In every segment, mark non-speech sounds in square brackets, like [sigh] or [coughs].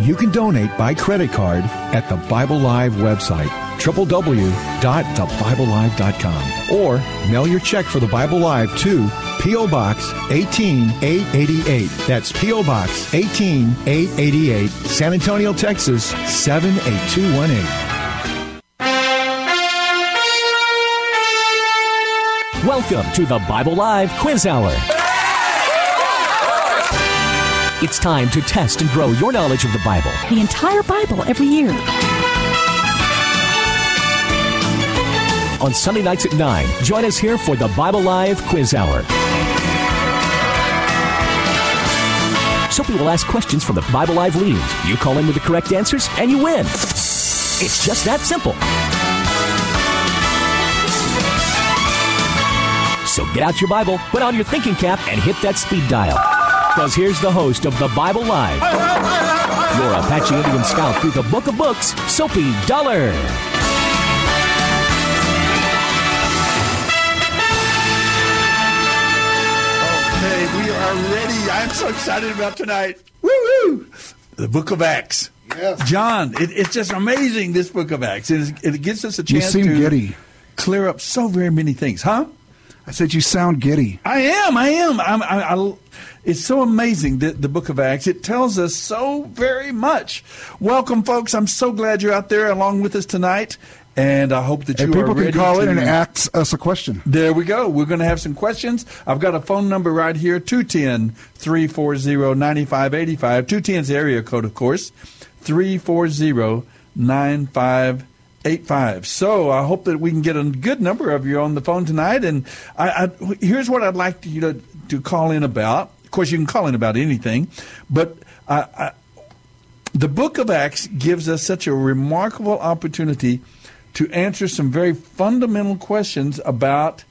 You can donate by credit card at the Bible Live website, www.thebiblelive.com, or mail your check for the Bible Live to P.O. Box 18888. That's P.O. Box 18888, San Antonio, Texas 78218. Welcome to the Bible Live Quiz Hour. It's time to test and grow your knowledge of the Bible. The entire Bible every year. On Sunday nights at 9, join us here for the Bible Live Quiz Hour. Soapy will ask questions from the Bible Live leaders. You call in with the correct answers, and you win. It's just that simple. So get out your Bible, put on your thinking cap, and hit that speed dial. Because here's the host of the Bible Live, your Apache Indian scout through the Book of Books, Soapy Dollar. Okay, we are ready. I'm so excited about tonight. Woo woo! The Book of Acts. Yes. John, it, it's just amazing. This Book of Acts. It, is, it gives us a You chance seem to giddy. clear up so very many things, huh? I said you sound giddy. I am. I am. I'm, I, I, it's so amazing that the Book of Acts. It tells us so very much. Welcome, folks. I'm so glad you're out there along with us tonight, and I hope that you And people can call to, in and ask us a question. There we go. We're going to have some questions. I've got a phone number right here 210 340 9585. 210 is area code, of course. 340 9585. So I hope that we can get a good number of you on the phone tonight. And I, I, here's what I'd like you to, to call in about. Of course, you can call in about anything, but I, I, the book of Acts gives us such a remarkable opportunity to answer some very fundamental questions about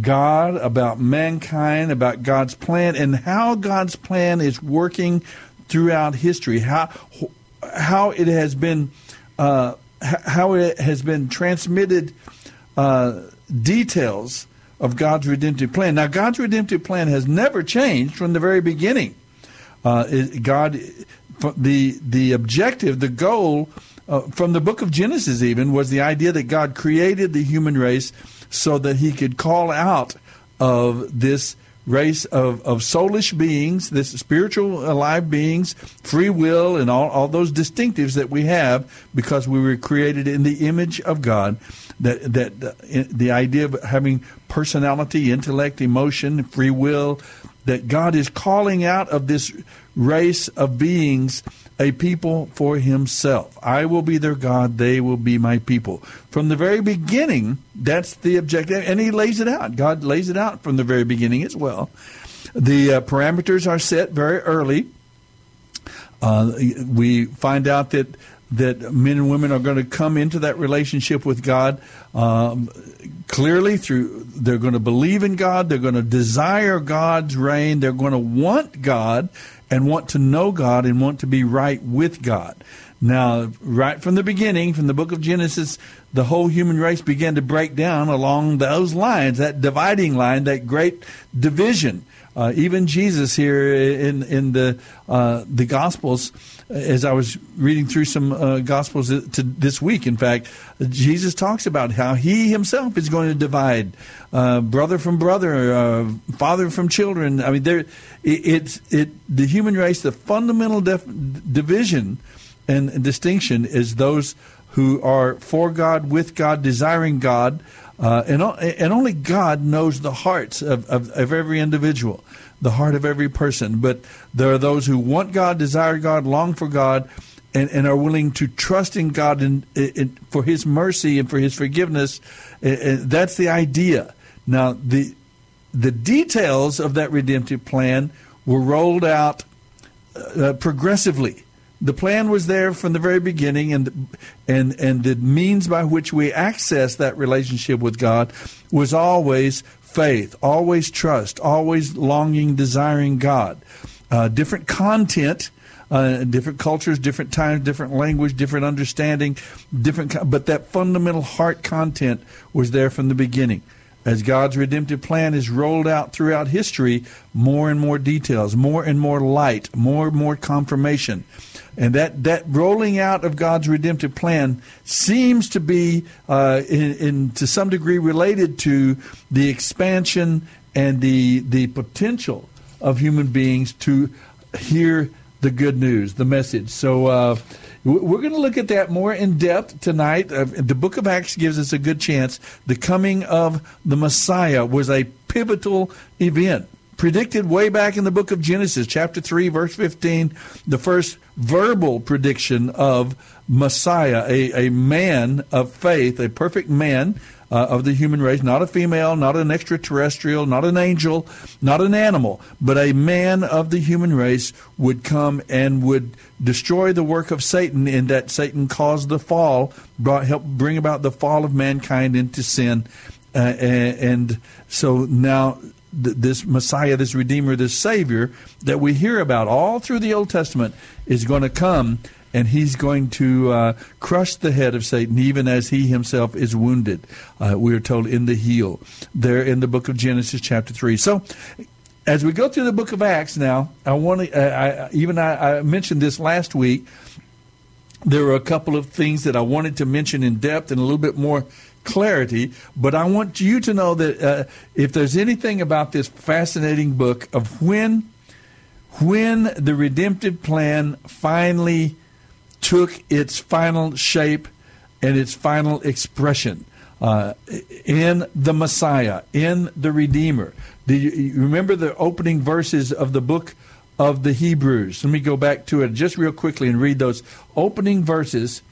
God, about mankind, about God's plan, and how God's plan is working throughout history. How how it has been uh, how it has been transmitted uh, details of God's redemptive plan. Now, God's redemptive plan has never changed from the very beginning. Uh, it, God, the the objective, the goal uh, from the book of Genesis even was the idea that God created the human race so that He could call out of this race of, of soulish beings, this spiritual alive beings, free will, and all, all those distinctives that we have because we were created in the image of God. That that uh, the idea of having personality, intellect, emotion, free will, that God is calling out of this race of beings a people for himself. I will be their God, they will be my people. From the very beginning, that's the objective, and he lays it out. God lays it out from the very beginning as well. The uh, parameters are set very early. Uh, we find out that that men and women are going to come into that relationship with God um, clearly through they're going to believe in God, they're going to desire God's reign, they're going to want God and want to know God and want to be right with God. Now, right from the beginning, from the book of Genesis, the whole human race began to break down along those lines, that dividing line, that great division. Uh, even Jesus here in in the uh, the Gospels, as I was reading through some uh, Gospels to this week, in fact, Jesus talks about how he himself is going to divide uh, brother from brother, uh, father from children. I mean, there it, it's it the human race. The fundamental def- division and distinction is those who are for God, with God, desiring God. Uh, and, and only God knows the hearts of, of, of, every individual, the heart of every person. But there are those who want God, desire God, long for God, and, and are willing to trust in God in, in, for His mercy and for His forgiveness. And that's the idea. Now, the the details of that redemptive plan were rolled out uh, progressively. The plan was there from the very beginning, and and and the means by which we access that relationship with God was always faith, always trust, always longing, desiring God. Uh, different content, uh, different cultures, different times, different language, different understanding, different. But that fundamental heart content was there from the beginning. As God's redemptive plan is rolled out throughout history, more and more details, more and more light, more and more confirmation. And that, that rolling out of God's redemptive plan seems to be, uh, in, in, to some degree, related to the expansion and the, the potential of human beings to hear the good news, the message. So uh, we're going to look at that more in depth tonight. Uh, the book of Acts gives us a good chance. The coming of the Messiah was a pivotal event predicted way back in the book of Genesis, chapter 3, verse 15, the first verbal prediction of Messiah, a, a man of faith, a perfect man uh, of the human race, not a female, not an extraterrestrial, not an angel, not an animal, but a man of the human race would come and would destroy the work of Satan in that Satan caused the fall, brought help bring about the fall of mankind into sin. Uh, and, and so now this Messiah, this Redeemer, this Savior that we hear about all through the Old Testament is going to come and he's going to uh, crush the head of Satan, even as he himself is wounded. Uh, we are told in the heel, there in the book of Genesis, chapter three. So, as we go through the book of Acts now, I want to. Uh, I, even I, I mentioned this last week. There were a couple of things that I wanted to mention in depth and a little bit more clarity, but I want you to know that uh, if there's anything about this fascinating book of when when the redemptive plan finally took its final shape and its final expression uh, in the Messiah, in the Redeemer. Do you remember the opening verses of the book of the Hebrews? Let me go back to it just real quickly and read those opening verses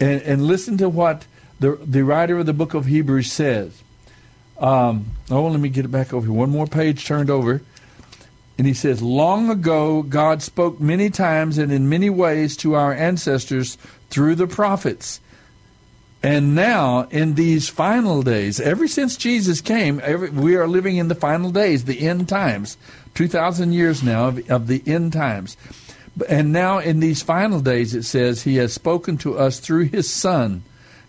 and, and listen to what the, the writer of the book of Hebrews says. Um, oh, let me get it back over here. One more page turned over. And he says, Long ago, God spoke many times and in many ways to our ancestors through the prophets. And now, in these final days, ever since Jesus came, every, we are living in the final days, the end times. 2,000 years now of, of the end times. And now, in these final days, it says, He has spoken to us through His Son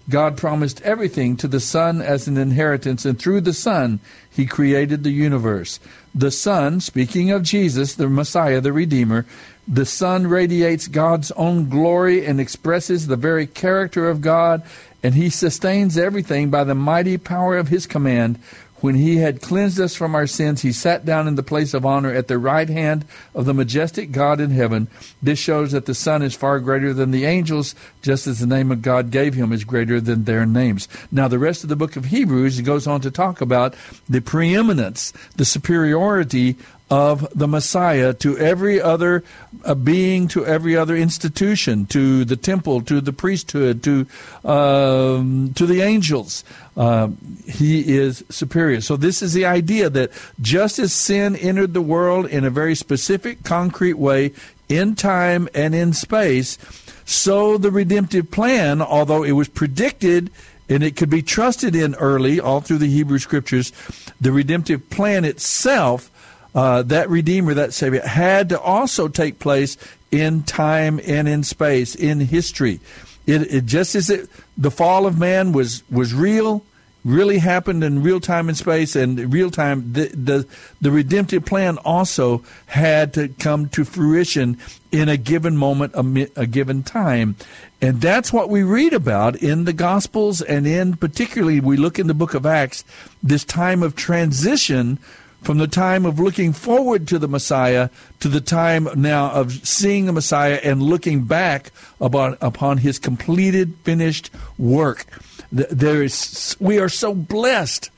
God promised everything to the Son as an inheritance, and through the Son, He created the universe. The Son, speaking of Jesus, the Messiah, the Redeemer, the Son radiates God's own glory and expresses the very character of God, and He sustains everything by the mighty power of His command. When he had cleansed us from our sins, he sat down in the place of honor at the right hand of the majestic God in heaven. This shows that the Son is far greater than the angels, just as the name of God gave him is greater than their names. Now, the rest of the book of Hebrews goes on to talk about the preeminence, the superiority of the Messiah to every other uh, being, to every other institution, to the temple, to the priesthood, to um, to the angels. Uh, he is superior. So this is the idea that just as sin entered the world in a very specific, concrete way, in time and in space, so the redemptive plan, although it was predicted and it could be trusted in early, all through the Hebrew scriptures, the redemptive plan itself uh, that Redeemer, that Savior, had to also take place in time and in space, in history. It, it just as it, the fall of man was was real, really happened in real time and space, and real time. The, the the redemptive plan also had to come to fruition in a given moment, a, a given time, and that's what we read about in the Gospels, and in particularly we look in the Book of Acts, this time of transition from the time of looking forward to the Messiah to the time now of seeing the Messiah and looking back about, upon his completed, finished work. There is, we are so blessed,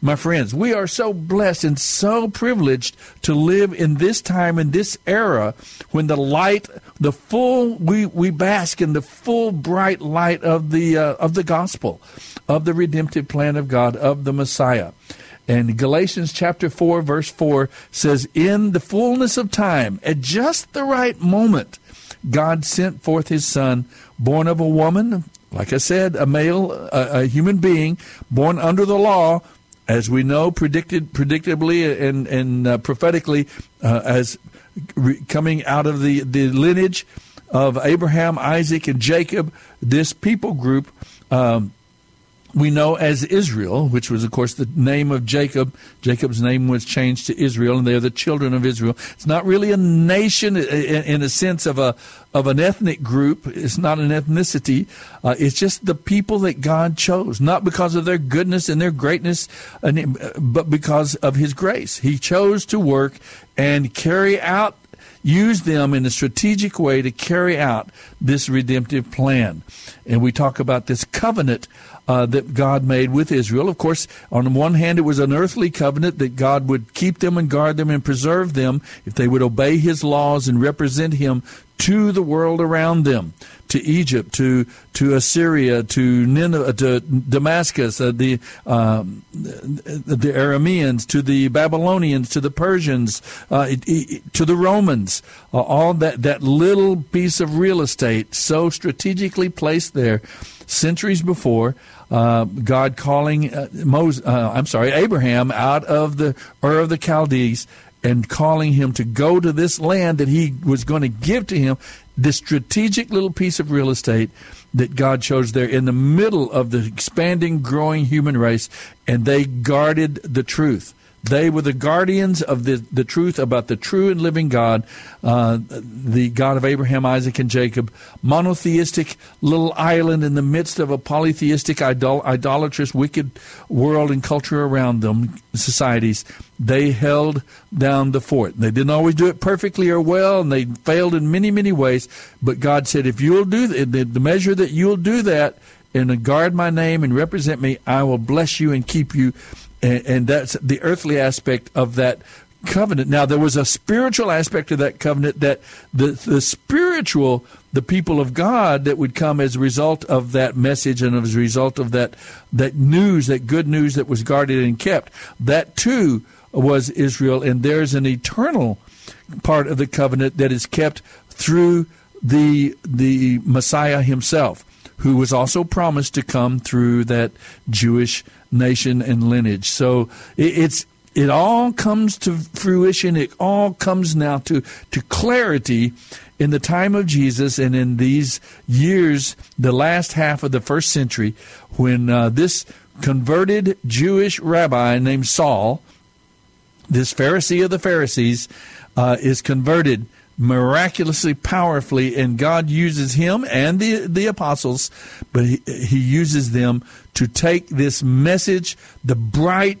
my friends. We are so blessed and so privileged to live in this time, in this era, when the light, the full, we, we bask in the full bright light of the, uh, of the gospel, of the redemptive plan of God, of the Messiah. And Galatians chapter 4, verse 4 says, In the fullness of time, at just the right moment, God sent forth his son, born of a woman, like I said, a male, a, a human being, born under the law, as we know, predicted predictably and, and uh, prophetically, uh, as re- coming out of the, the lineage of Abraham, Isaac, and Jacob, this people group. Um, we know as Israel, which was, of course, the name of Jacob. Jacob's name was changed to Israel, and they're the children of Israel. It's not really a nation in a sense of a of an ethnic group. It's not an ethnicity. Uh, it's just the people that God chose, not because of their goodness and their greatness, but because of His grace. He chose to work and carry out use them in a strategic way to carry out this redemptive plan. And we talk about this covenant uh, that God made with Israel. Of course, on the one hand, it was an earthly covenant that God would keep them and guard them and preserve them if they would obey His laws and represent Him to the world around them, to Egypt, to to Assyria, to Nineveh, to Damascus, uh, the um, the Arameans, to the Babylonians, to the Persians, uh, to the Romans. Uh, all that that little piece of real estate, so strategically placed there, centuries before. Uh, God calling uh, Moses, uh, I'm sorry, Abraham out of the Ur of the Chaldees and calling him to go to this land that he was going to give to him, this strategic little piece of real estate that God chose there in the middle of the expanding, growing human race, and they guarded the truth. They were the guardians of the, the truth about the true and living God, uh, the God of Abraham, Isaac, and Jacob. Monotheistic little island in the midst of a polytheistic, idol- idolatrous, wicked world and culture around them, societies. They held down the fort. They didn't always do it perfectly or well, and they failed in many, many ways. But God said, if you'll do the, the measure that you'll do that, and guard my name and represent me, I will bless you and keep you and, and that's the earthly aspect of that covenant. Now, there was a spiritual aspect of that covenant that the, the spiritual, the people of God that would come as a result of that message and as a result of that, that news, that good news that was guarded and kept, that too was Israel. And there's an eternal part of the covenant that is kept through the, the Messiah himself, who was also promised to come through that Jewish nation and lineage. So it, it's it all comes to fruition. It all comes now to to clarity in the time of Jesus and in these years, the last half of the first century, when uh, this converted Jewish rabbi named Saul, this Pharisee of the Pharisees, uh, is converted miraculously powerfully and God uses him and the the apostles but he, he uses them to take this message the bright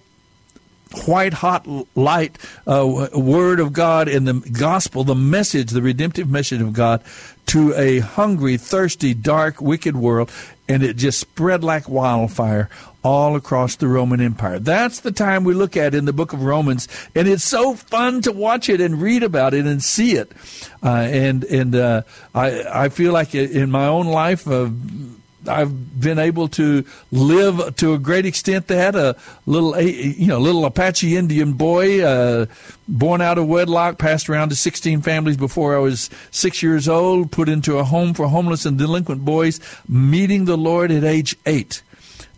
white hot light uh, word of God and the gospel the message the redemptive message of God to a hungry thirsty dark wicked world and it just spread like wildfire all across the Roman Empire. That's the time we look at in the book of Romans, and it's so fun to watch it and read about it and see it. Uh, and and uh, I I feel like in my own life. Uh, I've been able to live to a great extent that a little, you know, little Apache Indian boy, uh, born out of wedlock, passed around to 16 families before I was six years old, put into a home for homeless and delinquent boys, meeting the Lord at age eight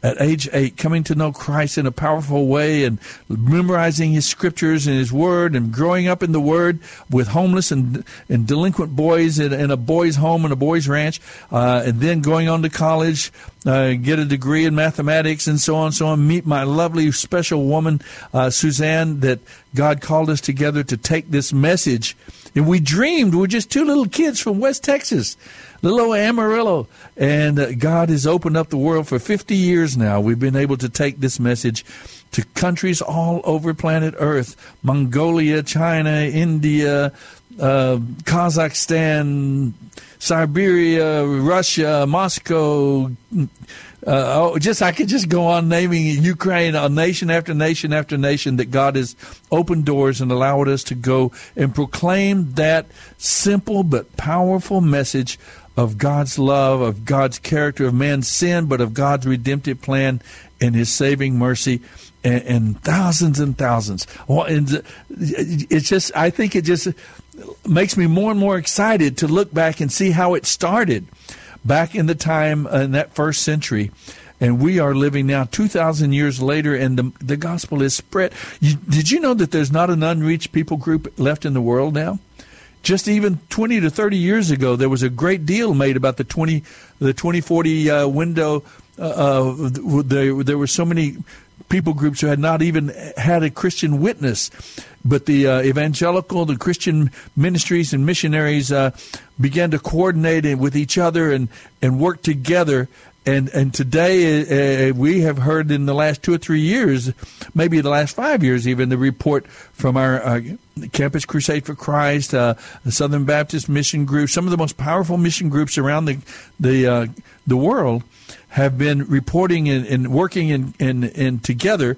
at age eight, coming to know Christ in a powerful way and memorizing his scriptures and his word and growing up in the word with homeless and, and delinquent boys in, in a boys' home and a boys' ranch, uh, and then going on to college, uh, get a degree in mathematics and so on and so on. Meet my lovely special woman, uh, Suzanne, that God called us together to take this message. And we dreamed, we were just two little kids from West Texas little Amarillo. And uh, God has opened up the world for 50 years now. We've been able to take this message to countries all over planet Earth Mongolia, China, India, uh, Kazakhstan, Siberia, Russia, Moscow. Uh, oh, just I could just go on naming Ukraine, a nation after nation after nation that God has opened doors and allowed us to go and proclaim that simple but powerful message of God's love, of God's character, of man's sin, but of God's redemptive plan and his saving mercy. and, and thousands and thousands. Well, and it's just, I think it just makes me more and more excited to look back and see how it started back in the time uh, in that first century. And we are living now 2,000 years later, and the, the gospel is spread. You, did you know that there's not an unreached people group left in the world now? Just even 20 to 30 years ago, there was a great deal made about the 20, the 2040 uh, window. Uh, uh, there, there were so many people groups who had not even had a Christian witness. But the uh, evangelical, the Christian ministries and missionaries uh, began to coordinate with each other and, and work together. And and today uh, we have heard in the last two or three years, maybe the last five years, even the report from our uh, Campus Crusade for Christ, uh, the Southern Baptist Mission Group, some of the most powerful mission groups around the the uh, the world have been reporting and, and working in, in, in together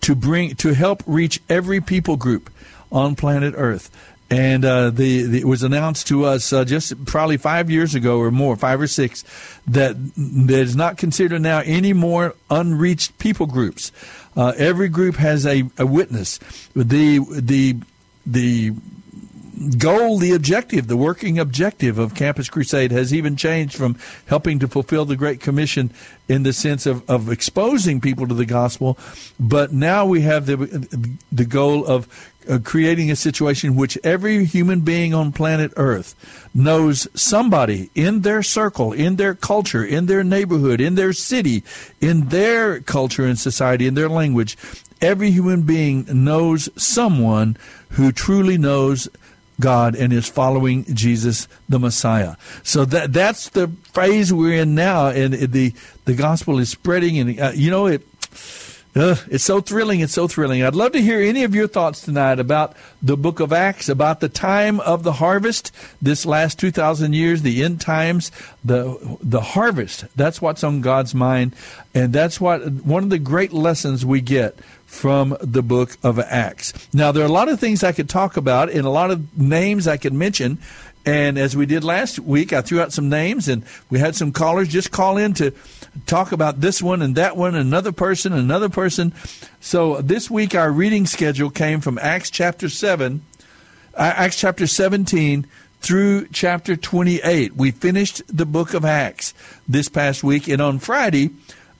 to bring to help reach every people group on planet Earth. And uh, the, the, it was announced to us uh, just probably five years ago or more, five or six, that is not considered now any more unreached people groups. Uh, every group has a, a witness. The the the goal, the objective, the working objective of Campus Crusade has even changed from helping to fulfill the Great Commission in the sense of, of exposing people to the gospel, but now we have the the goal of uh, creating a situation in which every human being on planet Earth knows somebody in their circle, in their culture, in their neighborhood, in their city, in their culture and society, in their language. Every human being knows someone who truly knows God and is following Jesus the Messiah. So that that's the phase we're in now, and the the gospel is spreading, and uh, you know it. It's so thrilling. It's so thrilling. I'd love to hear any of your thoughts tonight about the book of Acts, about the time of the harvest, this last 2,000 years, the end times, the, the harvest. That's what's on God's mind. And that's what one of the great lessons we get from the book of Acts. Now, there are a lot of things I could talk about and a lot of names I could mention. And as we did last week, I threw out some names and we had some callers just call in to talk about this one and that one, another person, another person. So this week, our reading schedule came from Acts chapter 7, uh, Acts chapter 17 through chapter 28. We finished the book of Acts this past week. And on Friday,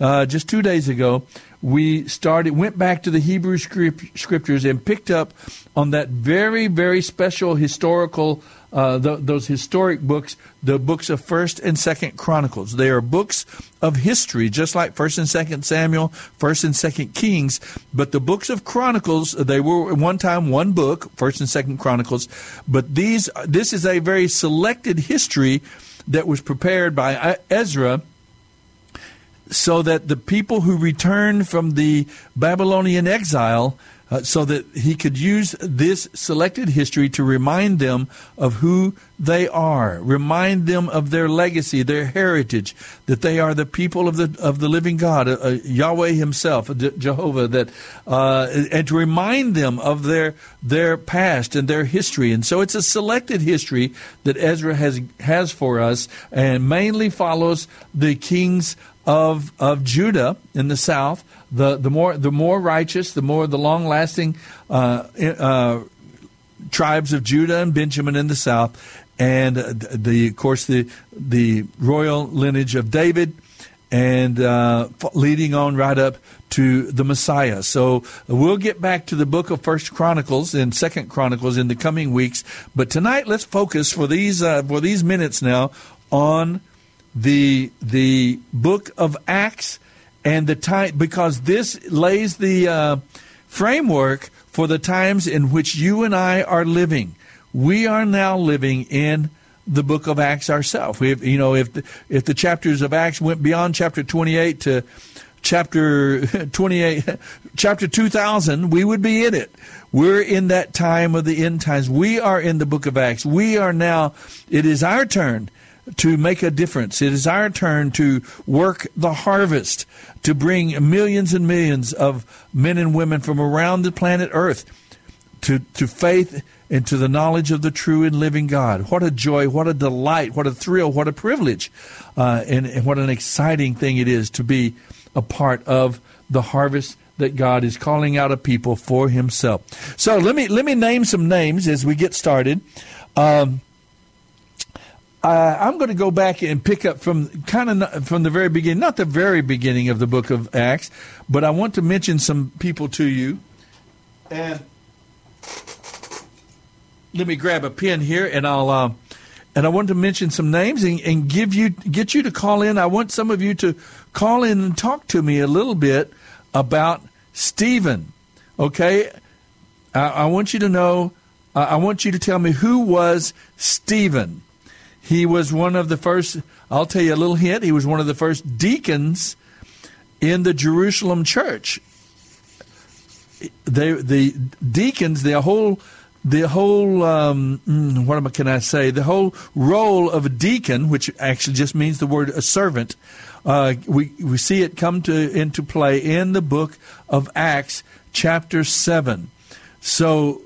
uh, just two days ago, we started went back to the Hebrew script, scriptures and picked up on that very very special historical uh, the, those historic books, the books of First and Second Chronicles. They are books of history, just like First and Second Samuel, First and Second Kings. But the books of Chronicles, they were at one time one book, First and Second Chronicles. But these, this is a very selected history that was prepared by Ezra so that the people who returned from the Babylonian exile, uh, so that he could use this selected history to remind them of who they are, remind them of their legacy, their heritage, that they are the people of the of the living God, uh, uh Yahweh Himself, Jehovah, that uh, and to remind them of their their past and their history. And so it's a selected history that Ezra has has for us, and mainly follows the kings of of Judah in the south, the the more the more righteous, the more the long lasting uh, uh, tribes of Judah and Benjamin in the south, and the of course the the royal lineage of David, and uh, leading on right up to the Messiah. So we'll get back to the book of First Chronicles and Second Chronicles in the coming weeks. But tonight, let's focus for these uh, for these minutes now on the the book of Acts and the time because this lays the uh, framework for the times in which you and I are living. We are now living in the book of Acts ourselves. You know, if the, if the chapters of Acts went beyond chapter 28 to chapter [laughs] 28, [laughs] chapter 2000, we would be in it. We're in that time of the end times. We are in the book of Acts. We are now, it is our turn to make a difference. It is our turn to work the harvest, to bring millions and millions of men and women from around the planet Earth to, to faith and to the knowledge of the true and living God. What a joy, what a delight, what a thrill, what a privilege, uh, and, and what an exciting thing it is to be a part of the harvest that God is calling out a people for Himself. So let me let me name some names as we get started. Um, uh, I'm going to go back and pick up from kind of from the very beginning, not the very beginning of the book of Acts, but I want to mention some people to you. And let me grab a pen here, and I'll. Uh, and I want to mention some names and, and give you get you to call in. I want some of you to call in and talk to me a little bit about Stephen. Okay, I, I want you to know. I want you to tell me who was Stephen. He was one of the first. I'll tell you a little hint. He was one of the first deacons in the Jerusalem church. They, the deacons, the whole the whole um, mm, what can I say? The whole role of a deacon, which actually just means the word a servant, uh, we we see it come to into play in the book of Acts, chapter seven. So,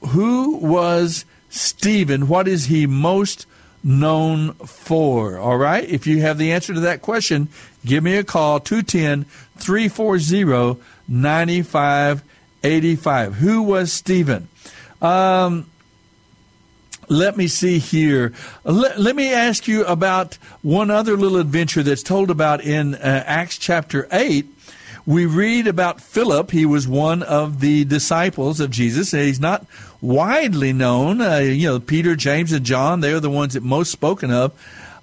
who was Stephen? What is he most known for? All right. If you have the answer to that question, give me a call 210 340 9585. Who was Stephen? Um, let me see here. Let, let, me ask you about one other little adventure that's told about in uh, Acts chapter 8. We read about Philip. He was one of the disciples of Jesus. He's not widely known. Uh, you know, Peter, James, and John, they are the ones that most spoken of.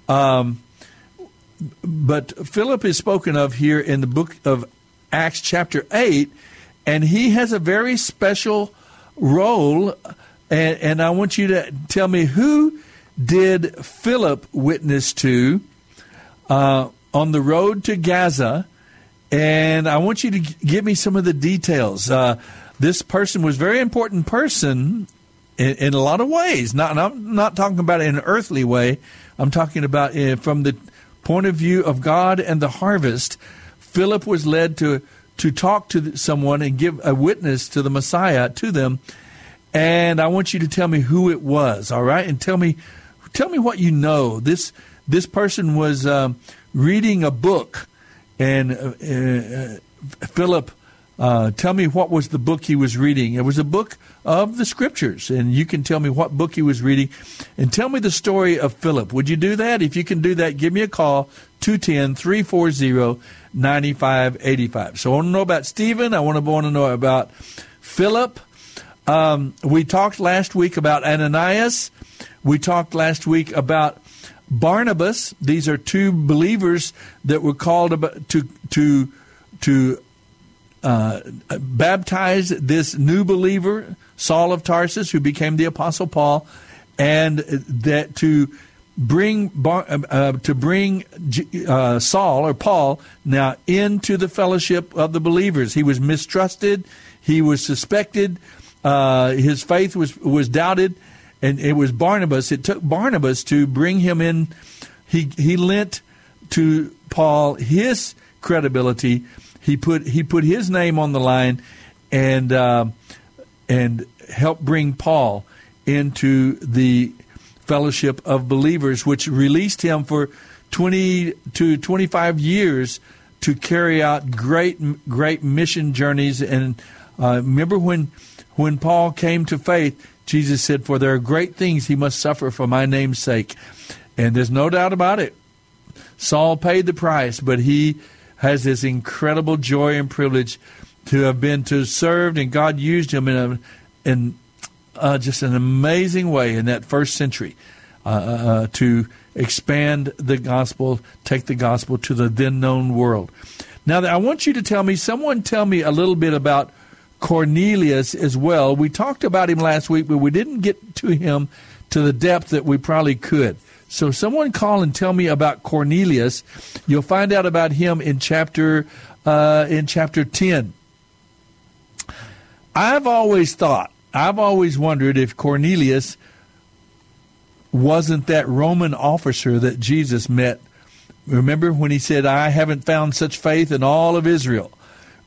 Um, but Philip is spoken of here in the book of Acts chapter 8, and he has a very special role, and, and I want you to tell me who did Philip witness to uh, on the road to Gaza, and I want you to give me some of the details. Uh, this person was a very important person in, in, a lot of ways. Not, I'm not talking about in an earthly way. I'm talking about uh, from the point of view of God and the harvest. Philip was led to to talk to someone and give a witness to the Messiah to them. And I want you to tell me who it was, all right? And tell me, tell me what you know. This this person was um, reading a book, and uh, uh, Philip, uh, tell me what was the book he was reading. It was a book of the scriptures, and you can tell me what book he was reading, and tell me the story of Philip. Would you do that? If you can do that, give me a call 210 340 9585. So I want to know about Stephen. I want to want to know about Philip. Um, we talked last week about Ananias. We talked last week about Barnabas. These are two believers that were called to to to uh, baptize this new believer, Saul of Tarsus, who became the Apostle Paul, and that to bring uh, uh, to bring uh, Saul or Paul now into the fellowship of the believers. He was mistrusted, he was suspected, uh, his faith was was doubted, and it was Barnabas. It took Barnabas to bring him in. He he lent to Paul his credibility. He put he put his name on the line, and uh, and helped bring Paul into the fellowship of believers, which released him for 20 to 25 years to carry out great, great mission journeys. And uh, remember when, when Paul came to faith, Jesus said, For there are great things he must suffer for my name's sake. And there's no doubt about it. Saul paid the price, but he has this incredible joy and privilege to have been to served, and God used him in a, in uh, just an amazing way in that first century uh, uh, uh, to expand the gospel, take the gospel to the then known world. Now, I want you to tell me, someone tell me a little bit about Cornelius as well. We talked about him last week, but we didn't get to him to the depth that we probably could. So, someone call and tell me about Cornelius. You'll find out about him in chapter uh, in chapter ten. I've always thought I've always wondered if Cornelius wasn't that Roman officer that Jesus met. Remember when he said, I haven't found such faith in all of Israel.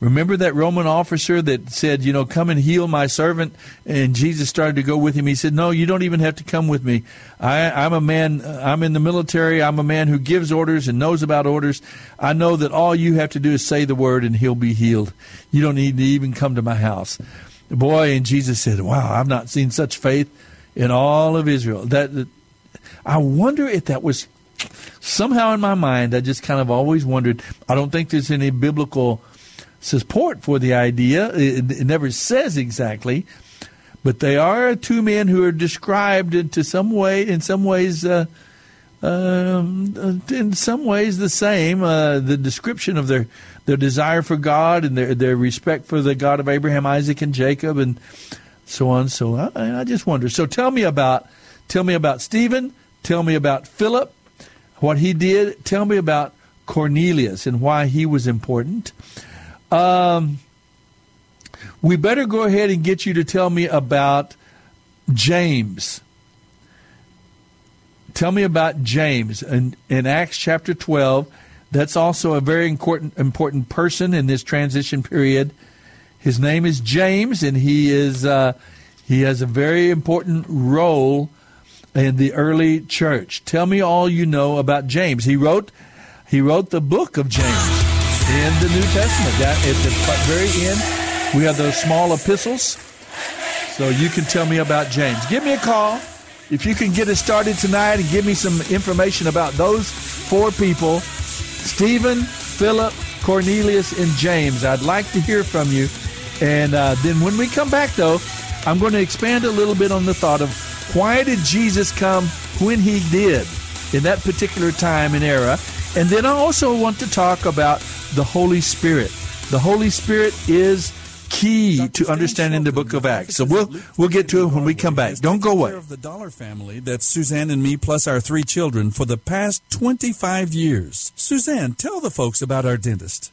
Remember that Roman officer that said, you know, come and heal my servant? And Jesus started to go with him. He said, no, you don't even have to come with me. I, I'm a man, I'm in the military. I'm a man who gives orders and knows about orders. I know that all you have to do is say the word and he'll be healed. You don't need to even come to my house. Boy, and Jesus said, wow, I've not seen such faith in all of Israel. That I wonder if that was somehow in my mind. I just kind of always wondered. I don't think there's any biblical support for the idea. It, it never says exactly, but they are two men who are described into some way, in some ways, uh, um, in some ways the same. Uh, the description of their their desire for God and their their respect for the God of Abraham, Isaac, and Jacob, and so on. So I, I just wonder. So tell me about tell me about Stephen. Tell me about Philip, what he did. Tell me about Cornelius and why he was important. Um, we better go ahead and get you to tell me about James. Tell me about James in, in Acts chapter 12. That's also a very important important person in this transition period. His name is James, and he is uh, he has a very important role in the early church. Tell me all you know about James. He wrote he wrote the book of James in the New Testament. That at the very end, we have those small epistles. So you can tell me about James. Give me a call if you can get us started tonight and give me some information about those four people: Stephen, Philip, Cornelius, and James. I'd like to hear from you. And uh, then when we come back, though, I'm going to expand a little bit on the thought of why did Jesus come when he did in that particular time and era. And then I also want to talk about the Holy Spirit. The Holy Spirit is key to understanding the book of Acts. So we'll we'll get to it when we come back. Don't go away. Of the Dollar family, that's Suzanne and me plus our three children for the past 25 years. Suzanne, tell the folks about our dentist.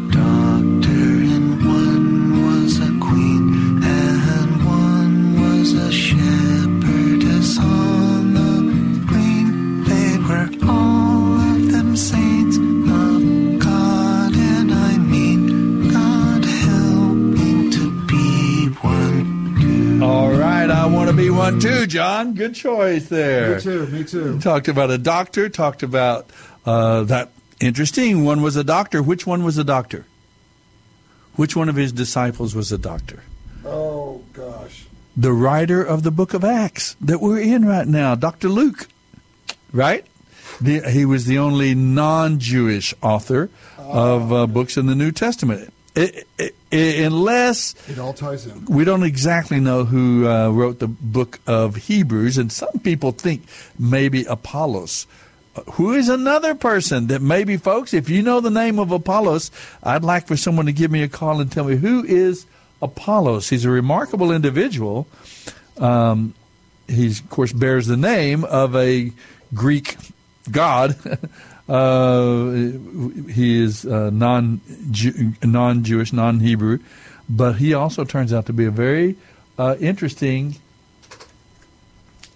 Too, John. Good choice there. Me too. Me too. Talked about a doctor. Talked about uh, that. Interesting. One was a doctor. Which one was a doctor? Which one of his disciples was a doctor? Oh gosh. The writer of the book of Acts that we're in right now, Dr. Luke. Right? The, he was the only non-Jewish author of uh, books in the New Testament. I- I- I- unless It all ties in. we don't exactly know who uh, wrote the book of Hebrews, and some people think maybe Apollos, who is another person that maybe, folks, if you know the name of Apollos, I'd like for someone to give me a call and tell me who is Apollos. He's a remarkable individual. Um, he, of course, bears the name of a Greek god. [laughs] uh, he is uh, non non Jewish, non Hebrew, but he also turns out to be a very uh, interesting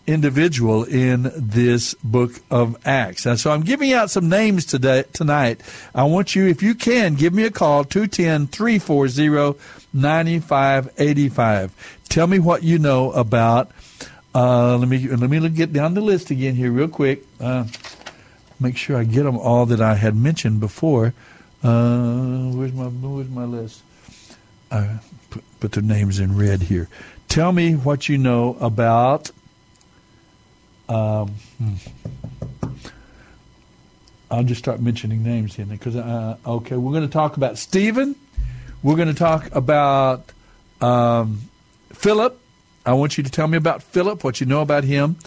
individual in this book of Acts. And so I'm giving out some names today tonight. I want you, if you can, give me a call, 210-340-9585. Tell me what you know about uh, let me let me get down the list again here real quick. Uh, make sure I get them all that I had mentioned before. Uh, where's my where's my list? I put, put their names in red here. Tell me what you know about. Um, hmm. I'll just start mentioning names here because uh, okay, we're going to talk about Stephen. We're going to talk about um, Philip. I want you to tell me about Philip, what you know about him.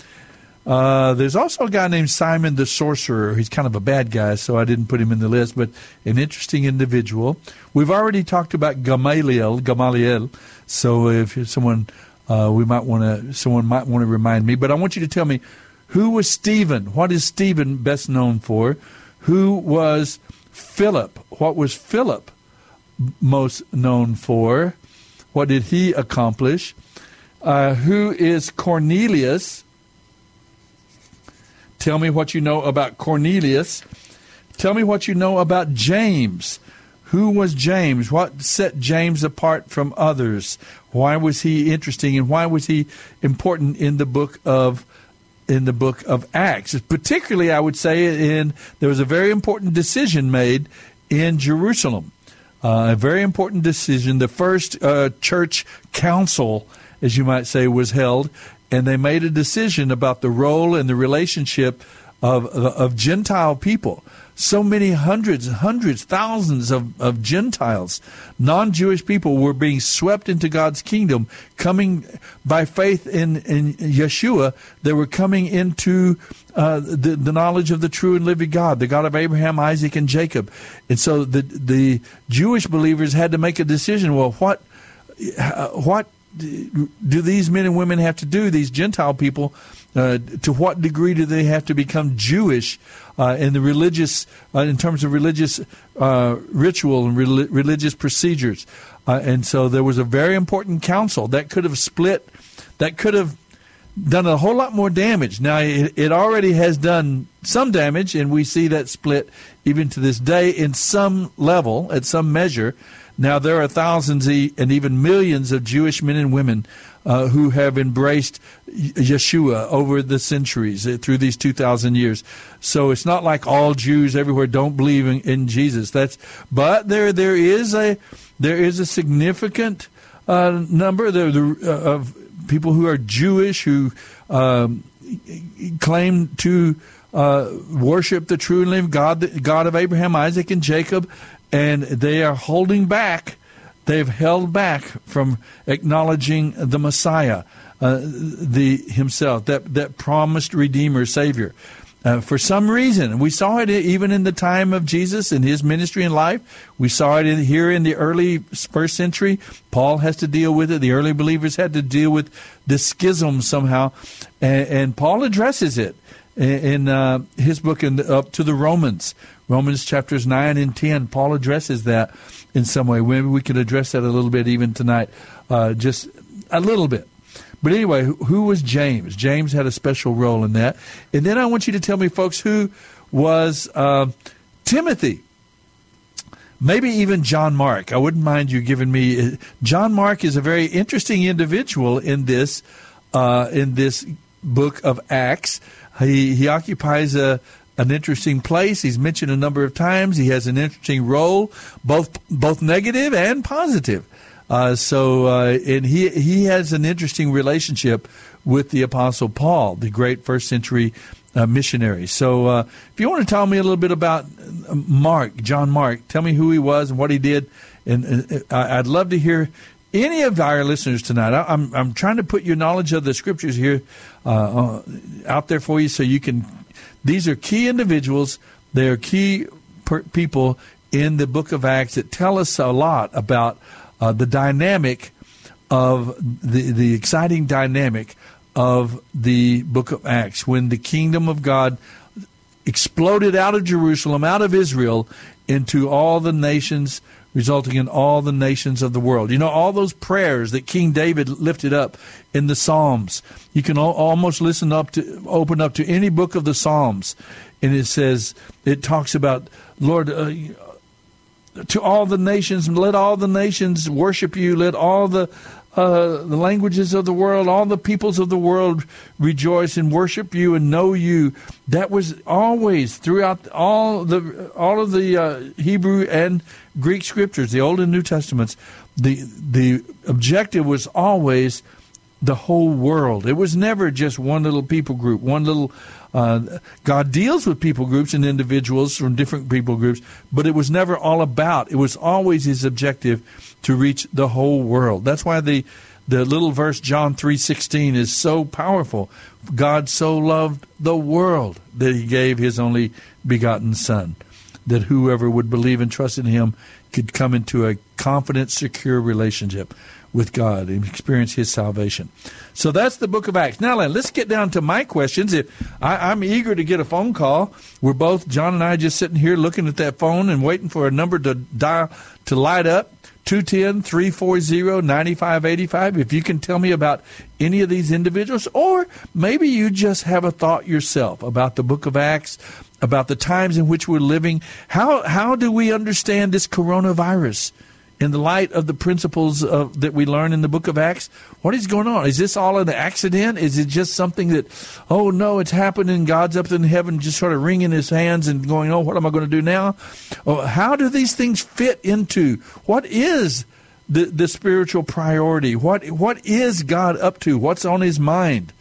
Uh, there's also a guy named Simon the Sorcerer. He's kind of a bad guy, so I didn't put him in the list, but an interesting individual. We've already talked about Gamaliel, Gamaliel. So if someone, uh, we might want to, someone might want to remind me. But I want you to tell me who was Stephen? What is Stephen best known for? Who was Philip? What was Philip most known for? What did he accomplish? Uh, who is Cornelius? Tell me what you know about Cornelius. Tell me what you know about James. Who was James? What set James apart from others? Why was he interesting and why was he important in the book of in the book of Acts? Particularly I would say in there was a very important decision made in Jerusalem. Uh, a very important decision. The first uh, church council, as you might say, was held, and they made a decision about the role and the relationship of, of Gentile people. So many hundreds, hundreds, thousands of, of Gentiles, non Jewish people were being swept into God's kingdom, coming by faith in, in Yeshua. They were coming into uh, the, the knowledge of the true and living God, the God of Abraham, Isaac, and Jacob. And so the, the Jewish believers had to make a decision well, what, what do these men and women have to do, these Gentile people? Uh, to what degree do they have to become Jewish uh, in the religious, uh, in terms of religious uh, ritual and re- religious procedures? Uh, and so there was a very important council that could have split, that could have done a whole lot more damage. Now it, it already has done some damage, and we see that split even to this day in some level, at some measure. Now there are thousands and even millions of Jewish men and women uh, who have embraced Yeshua over the centuries uh, through these 2,000 years. So it's not like all Jews everywhere don't believe in, in Jesus. That's but there there is a there is a significant uh, number uh, of people who are Jewish who um, claim to uh, worship the true and living God, God of Abraham, Isaac, and Jacob, and they are holding back They've held back from acknowledging the Messiah, uh, the Himself, that that promised Redeemer, Savior. Uh, for some reason, we saw it even in the time of Jesus in his ministry and life. We saw it in, here in the early first century. Paul has to deal with it. The early believers had to deal with the schism somehow, and, and Paul addresses it in, uh, his book in the, up to the Romans. Romans chapters 9 and 10, Paul addresses that in some way. Maybe we could address that a little bit even tonight, uh, just a little bit. But anyway, who was James? James had a special role in that. And then I want you to tell me, folks, who was uh, Timothy? Maybe even John Mark. I wouldn't mind you giving me. Uh, John Mark is a very interesting individual in this uh, in this book of Acts. He he occupies a an interesting place. He's mentioned a number of times. He has an interesting role, both both negative and positive. Uh, so, uh, and he he has an interesting relationship with the Apostle Paul, the great first century uh, missionary. So, uh, if you want to tell me a little bit about uh, Mark, John Mark, tell me who he was and what he did, and I'd love to hear any of our listeners tonight. I, am I'm, I'm trying to put your knowledge of the scriptures here uh, out there for you, so you can these are key individuals. They are key per- people in the book of Acts that tell us a lot about uh, the dynamic of the, the exciting dynamic of the book of Acts when the kingdom of God exploded out of Jerusalem, out of Israel, into all the nations resulting in all the nations of the world. You know, all those prayers that King David lifted up in the Psalms. You can almost listen up to, open up to any book of the Psalms, and it says, it talks about, Lord, uh, to all the nations, let all the nations worship you, let all the uh, the languages of the world, all the peoples of the world rejoice and worship you and know you. That was always throughout all the all of the uh, Hebrew and Greek scriptures, the Old and New Testaments. The the objective was always the whole world. It was never just one little people group, one little. Uh, God deals with people groups and individuals from different people groups, but it was never all about. It was always His objective to reach the whole world. That's why the the little verse John three sixteen is so powerful. God so loved the world that He gave His only begotten Son, that whoever would believe and trust in Him could come into a confident, secure relationship with God and experience His salvation. So that's the book of Acts. Now, let's get down to my questions. If I, I'm eager to get a phone call, we're both John and I just sitting here looking at that phone and waiting for a number to dial to light up. 210 340 9585. If you can tell me about any of these individuals, or maybe you just have a thought yourself about the book of Acts, about the times in which we're living. How, how do we understand this coronavirus? In the light of the principles of, that we learn in the book of Acts? What is going on? Is this all an accident? Is it just something that, oh no, it's happening? God's up in heaven just sort of wringing his hands and going, oh, what am I going to do now? Oh, how do these things fit into what is the, the spiritual priority? What, what is God up to? What's on his mind?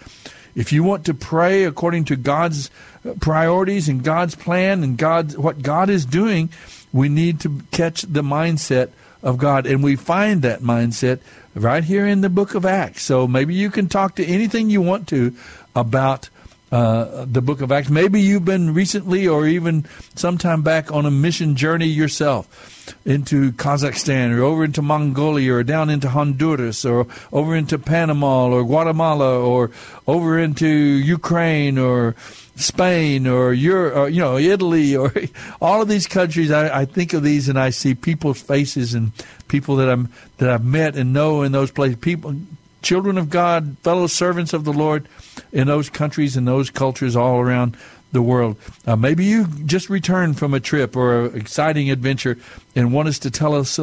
If you want to pray according to God's priorities and God's plan and God's, what God is doing, we need to catch the mindset of God. And we find that mindset right here in the book of Acts. So maybe you can talk to anything you want to about uh, the book of Acts. Maybe you've been recently or even sometime back on a mission journey yourself into Kazakhstan or over into Mongolia or down into Honduras or over into Panama or Guatemala or over into Ukraine or Spain or Europe, or, you know, Italy or [laughs] all of these countries. I, I think of these and I see people's faces and people that I'm that I've met and know in those places. People, children of God, fellow servants of the Lord in those countries and those cultures all around the world. Uh, maybe you just returned from a trip or an exciting adventure and want us to tell us,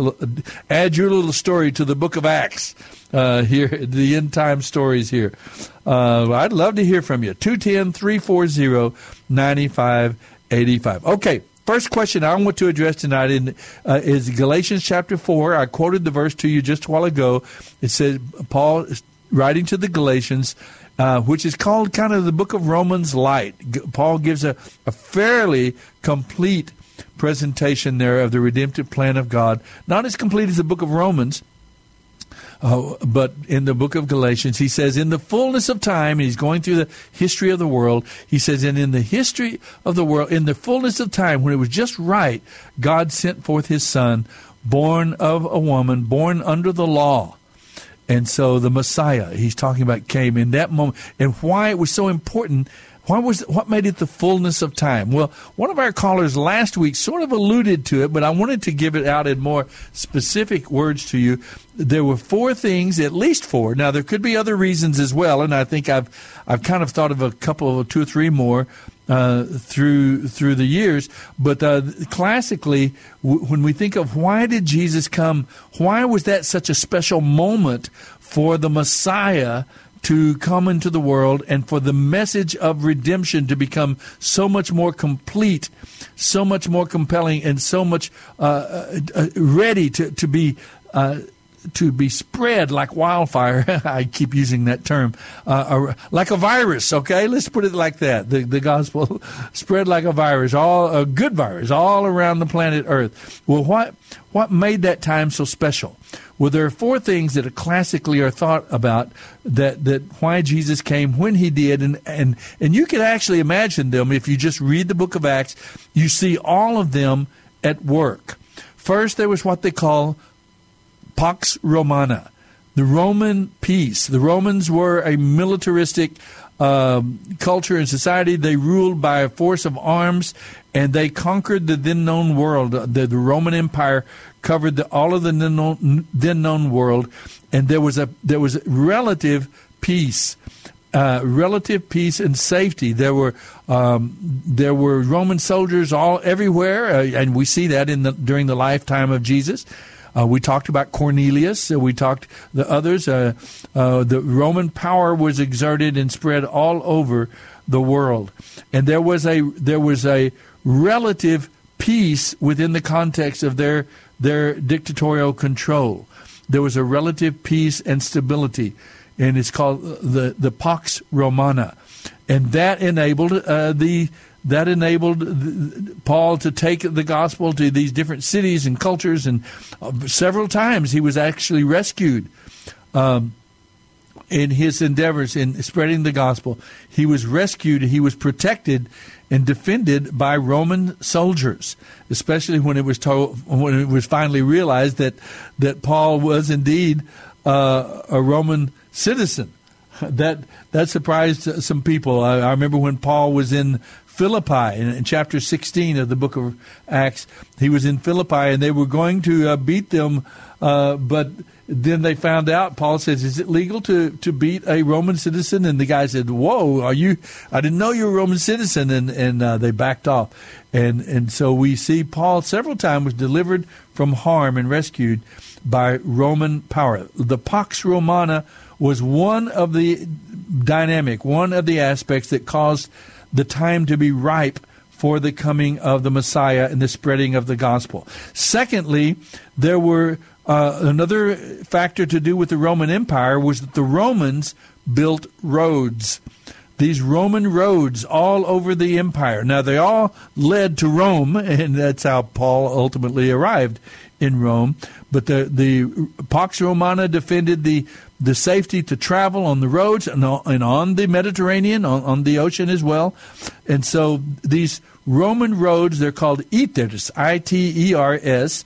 add your little story to the book of Acts uh, here, [laughs] the end time stories here. Uh, I'd love to hear from you. 210 340 9585. Okay. First question I want to address tonight in, uh, is Galatians chapter 4. I quoted the verse to you just a while ago. It says, Paul writing to the Galatians, uh, which is called kind of the book of Romans light. Paul gives a, a fairly complete presentation there of the redemptive plan of God. Not as complete as the book of Romans, uh, but in the book of Galatians, he says, in the fullness of time, he's going through the history of the world. He says, and in the history of the world, in the fullness of time, when it was just right, God sent forth his son, born of a woman, born under the law and so the Messiah he's talking about came in that moment. And why it was so important why was what made it the fullness of time? Well, one of our callers last week sort of alluded to it, but I wanted to give it out in more specific words to you. There were four things, at least four. Now there could be other reasons as well, and I think I've I've kind of thought of a couple of two or three more uh, through through the years. But uh, classically, w- when we think of why did Jesus come, why was that such a special moment for the Messiah? to come into the world and for the message of redemption to become so much more complete, so much more compelling, and so much uh, uh, uh ready to, to be. Uh, to be spread like wildfire. [laughs] I keep using that term, uh, like a virus. Okay, let's put it like that. The the gospel [laughs] spread like a virus, all a good virus, all around the planet Earth. Well, what what made that time so special? Well, there are four things that are classically are thought about that, that why Jesus came when he did, and, and, and you can actually imagine them if you just read the book of Acts. You see all of them at work. First, there was what they call Pax Romana, the Roman peace. The Romans were a militaristic um, culture and society. They ruled by a force of arms, and they conquered the then known world. The, the Roman Empire covered the, all of the then known world, and there was a there was relative peace. Uh, relative peace and safety. There were um, there were Roman soldiers all everywhere, uh, and we see that in the during the lifetime of Jesus. Uh, we talked about Cornelius. Uh, we talked the others. Uh, uh, the Roman power was exerted and spread all over the world, and there was a there was a relative peace within the context of their their dictatorial control. There was a relative peace and stability. and it's called the the Pax Romana, and that enabled uh, the that enabled Paul to take the gospel to these different cities and cultures, and uh, several times he was actually rescued. Um, in his endeavors in spreading the gospel, he was rescued, he was protected and defended by Roman soldiers, especially when it was told, when it was finally realized that that Paul was indeed uh, a Roman citizen. That that surprised some people. I, I remember when Paul was in Philippi in, in, chapter 16 of the book of Acts. He was in Philippi and they were going to uh, beat them, uh, but then they found out. Paul says, "Is it legal to to beat a Roman citizen?" And the guy said, "Whoa, are you? I didn't know you were a Roman citizen." And and uh, they backed off. And and so we see Paul several times was delivered from harm and rescued by Roman power. The Pax Romana was one of the dynamic, one of the aspects that caused the time to be ripe for the coming of the Messiah and the spreading of the gospel. Secondly, there were uh, another factor to do with the Roman Empire was that the Romans built roads. These Roman roads all over the empire. Now, they all led to Rome, [laughs] and that's how Paul ultimately arrived in Rome. But the, the Pax Romana defended the, the safety to travel on the roads and on, the Mediterranean, on, the ocean as well. And so these Roman roads, they're called iters, I T E R S.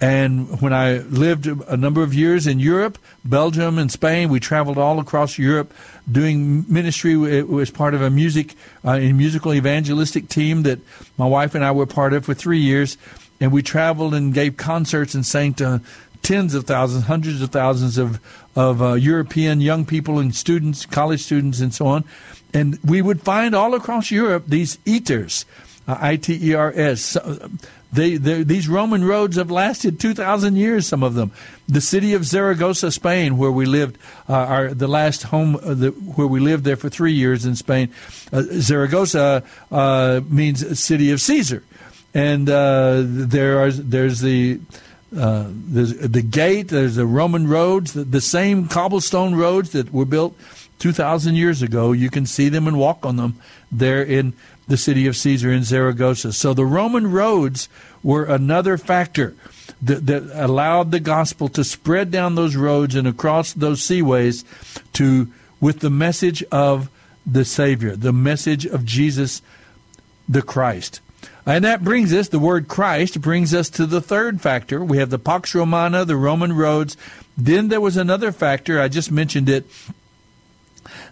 And when I lived a number of years in Europe, Belgium and Spain, we traveled all across Europe doing ministry. It was part of a music, uh, a musical evangelistic team that my wife and I were part of for three years. And we traveled and gave concerts and sang to tens of thousands, hundreds of thousands of of uh, European young people and students, college students, and so on. And we would find all across Europe these iters, uh, I T E R S. They, these Roman roads have lasted 2,000 years, some of them. The city of Zaragoza, Spain, where we lived, uh, our, the last home uh, the, where we lived there for three years in Spain, uh, Zaragoza uh, means city of Caesar. And uh, there are, there's the uh, the gate, there's the Roman roads, the, the, same cobblestone roads that were built 2,000 years ago. You can see them and walk on them there in the city of Caesar in Zaragoza. So the Roman roads were another factor that, that allowed the gospel to spread down those roads and across those seaways to with the message of the Savior, the message of Jesus the Christ. And that brings us, the word Christ brings us to the third factor. We have the Pax Romana, the Roman roads. Then there was another factor, I just mentioned it,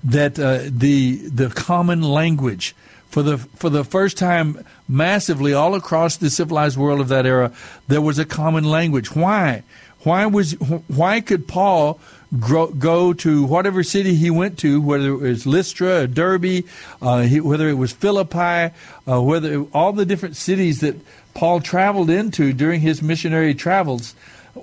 that uh, the the common language for the for the first time massively all across the civilized world of that era there was a common language why why was why could Paul go to whatever city he went to whether it was Lystra or Derbe uh, he, whether it was Philippi uh, whether all the different cities that Paul traveled into during his missionary travels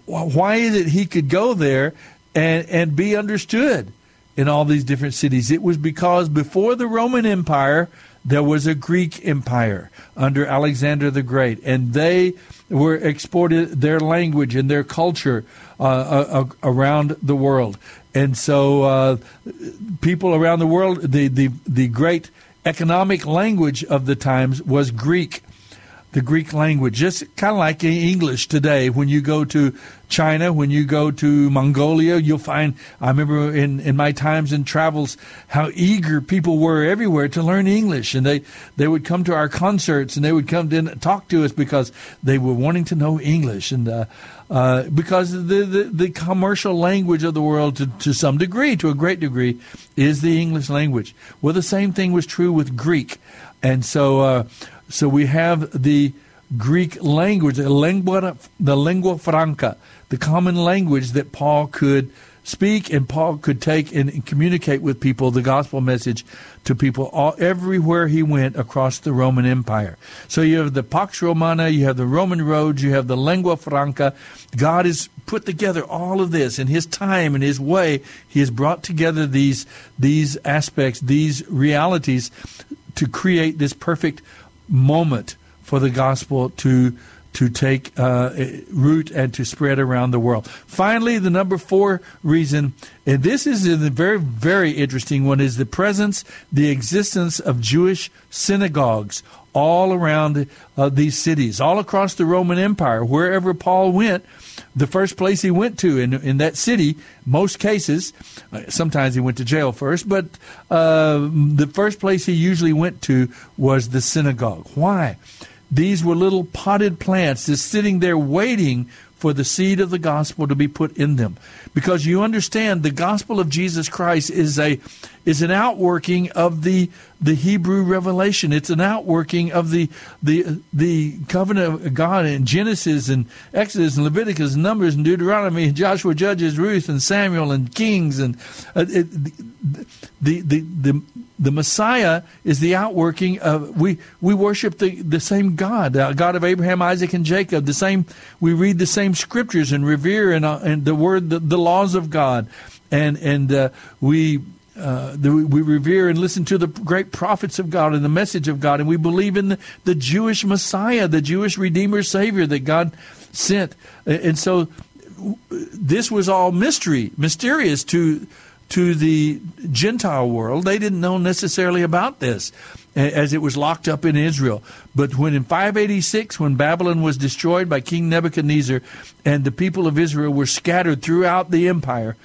why is it he could go there and and be understood in all these different cities. It was because before the Roman Empire, there was a Greek Empire under Alexander the Great, and they were exported their language and their culture uh, uh, around the world. And so, uh, people around the world, the, the, the great economic language of the times was Greek the Greek language, just kind of like English today. When you go to China, when you go to Mongolia, you'll find, I remember in, in my times and travels, how eager people were everywhere to learn English. And they, they would come to our concerts and they would come to talk to us because they were wanting to know English. And, uh, uh, because the, the, the, commercial language of the world, to, to some degree, to a great degree, is the English language. Well, the same thing was true with Greek. And so, uh, so we have the Greek language, the lingua, the lingua franca, the common language that Paul could speak and Paul could take and communicate with people the gospel message to people all, everywhere he went across the Roman Empire. So you have the Pax Romana, you have the Roman roads, you have the lingua franca. God has put together all of this in his time and his way. He has brought together these these aspects, these realities to create this perfect moment for the gospel to to take uh, root and to spread around the world. Finally, the number four reason, and this is a very, very interesting one, is the presence, the existence of Jewish synagogues all around uh, these cities, all across the Roman Empire. Wherever Paul went, the first place he went to in, in that city, most cases, uh, sometimes he went to jail first, but uh, the first place he usually went to was the synagogue. Why? These were little potted plants just sitting there waiting for the seed of the gospel to be put in them. Because you understand the gospel of Jesus Christ is a is an outworking of the the Hebrew revelation. It's an outworking of the the the covenant of God in Genesis and Exodus and Leviticus, and Numbers and Deuteronomy, and Joshua, Judges, Ruth, and Samuel and Kings, and uh, it, the, the the the Messiah is the outworking of we we worship the the same God, uh, God of Abraham, Isaac, and Jacob. The same we read the same scriptures and revere and uh, and the word the, the laws of God, and and uh, we uh, the, we revere and listen to the great prophets of God and the message of God, and we believe in the, the Jewish Messiah, the Jewish Redeemer Savior that God sent. And so this was all mystery, mysterious to to the Gentile world. They didn't know necessarily about this as it was locked up in Israel. But when in 586, when Babylon was destroyed by King Nebuchadnezzar and the people of Israel were scattered throughout the empire,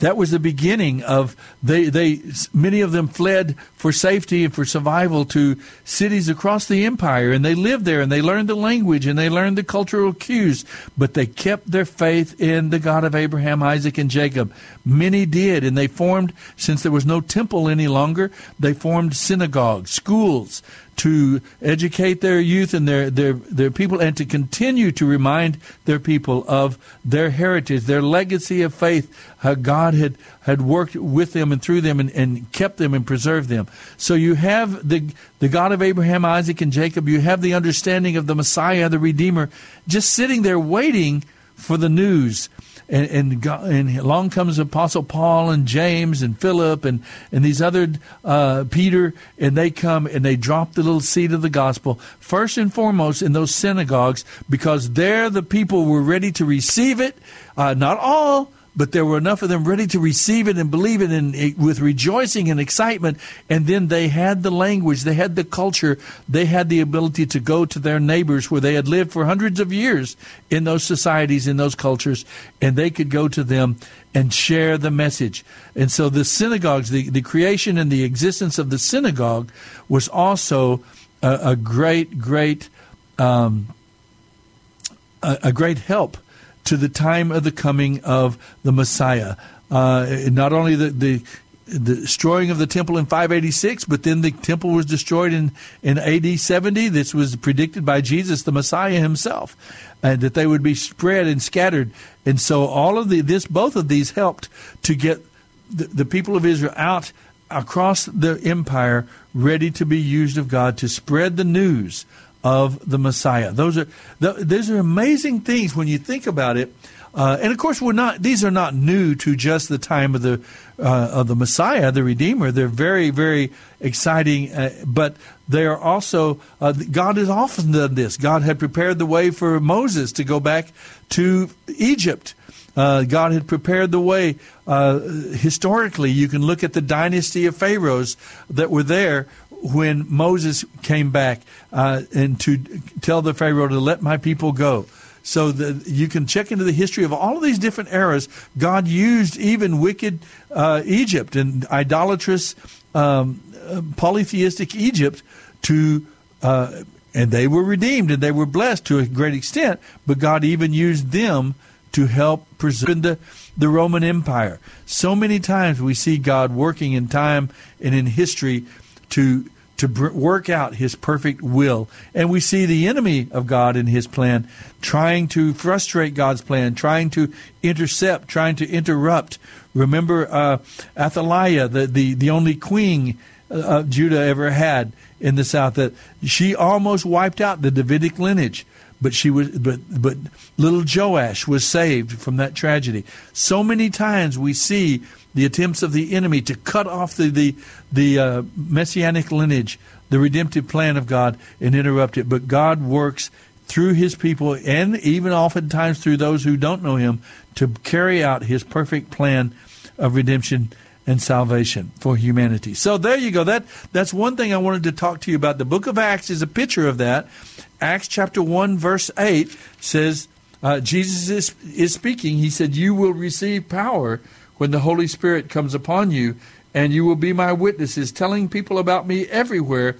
that was the beginning of they they many of them fled for safety and for survival to cities across the empire and they lived there and they learned the language and they learned the cultural cues but they kept their faith in the God of Abraham Isaac and Jacob. Many did and they formed since there was no temple any longer they formed synagogues schools to educate their youth and their, their, their people and to continue to remind their people of their heritage, their legacy of faith, how God had, had worked with them and through them and, and kept them and preserved them. So you have the, the God of Abraham, Isaac, and Jacob. You have the understanding of the Messiah, the Redeemer, just sitting there waiting for the news and and, God, and along comes Apostle Paul and James and Philip and and these other uh, Peter, and they come and they drop the little seed of the gospel first and foremost in those synagogues because there the people were ready to receive it. Uh, not all but there were enough of them ready to receive it and believe it and with rejoicing and excitement. And then they had the language they had the culture they had the ability to go to their neighbors where they had lived for hundreds of years in those societies in those cultures and they could go to them and share the message. And so the synagogues the, the creation and the existence of the synagogue was also a, a great great um, a, a great help to the time of the coming of the Messiah. Uh, not only the, the the destroying of the temple in 586, but then the temple was destroyed in, in AD 70. This was predicted by Jesus, the Messiah himself, and that they would be spread and scattered. And so all of the this both of these helped to get the, the people of Israel out across the empire ready to be used of God to spread the news of the Messiah. Those are those are amazing things when you think about it. Uh, and of course, we're not; these are not new to just the time of the uh, of the Messiah, the Redeemer. They're very, very exciting, uh, but they are also uh, God has often done this. God had prepared the way for Moses to go back to Egypt. Uh, God had prepared the way. Uh, historically, you can look at the dynasty of pharaohs that were there when Moses came back uh, and to tell the Pharaoh to let my people go. So that you can check into the history of all of these different eras. God used even wicked uh, Egypt and idolatrous, um, polytheistic Egypt to, uh, and they were redeemed and they were blessed to a great extent. But God even used them to help preserve the, the Roman Empire. So many times we see God working in time and in history to to work out his perfect will. And we see the enemy of God in his plan trying to frustrate God's plan, trying to intercept, trying to interrupt. Remember uh, Athaliah, the, the, the only queen uh, Judah ever had in the south, that she almost wiped out the Davidic lineage but she was but but little Joash was saved from that tragedy. So many times we see the attempts of the enemy to cut off the the, the uh, messianic lineage, the redemptive plan of God, and interrupt it. But God works through his people and even oftentimes through those who don't know him to carry out his perfect plan of redemption and salvation for humanity. So there you go. That that's one thing I wanted to talk to you about. The book of Acts is a picture of that. Acts chapter 1 verse 8 says uh, Jesus is, is speaking. He said, You will receive power when the Holy Spirit comes upon you, and you will be my witnesses, telling people about me everywhere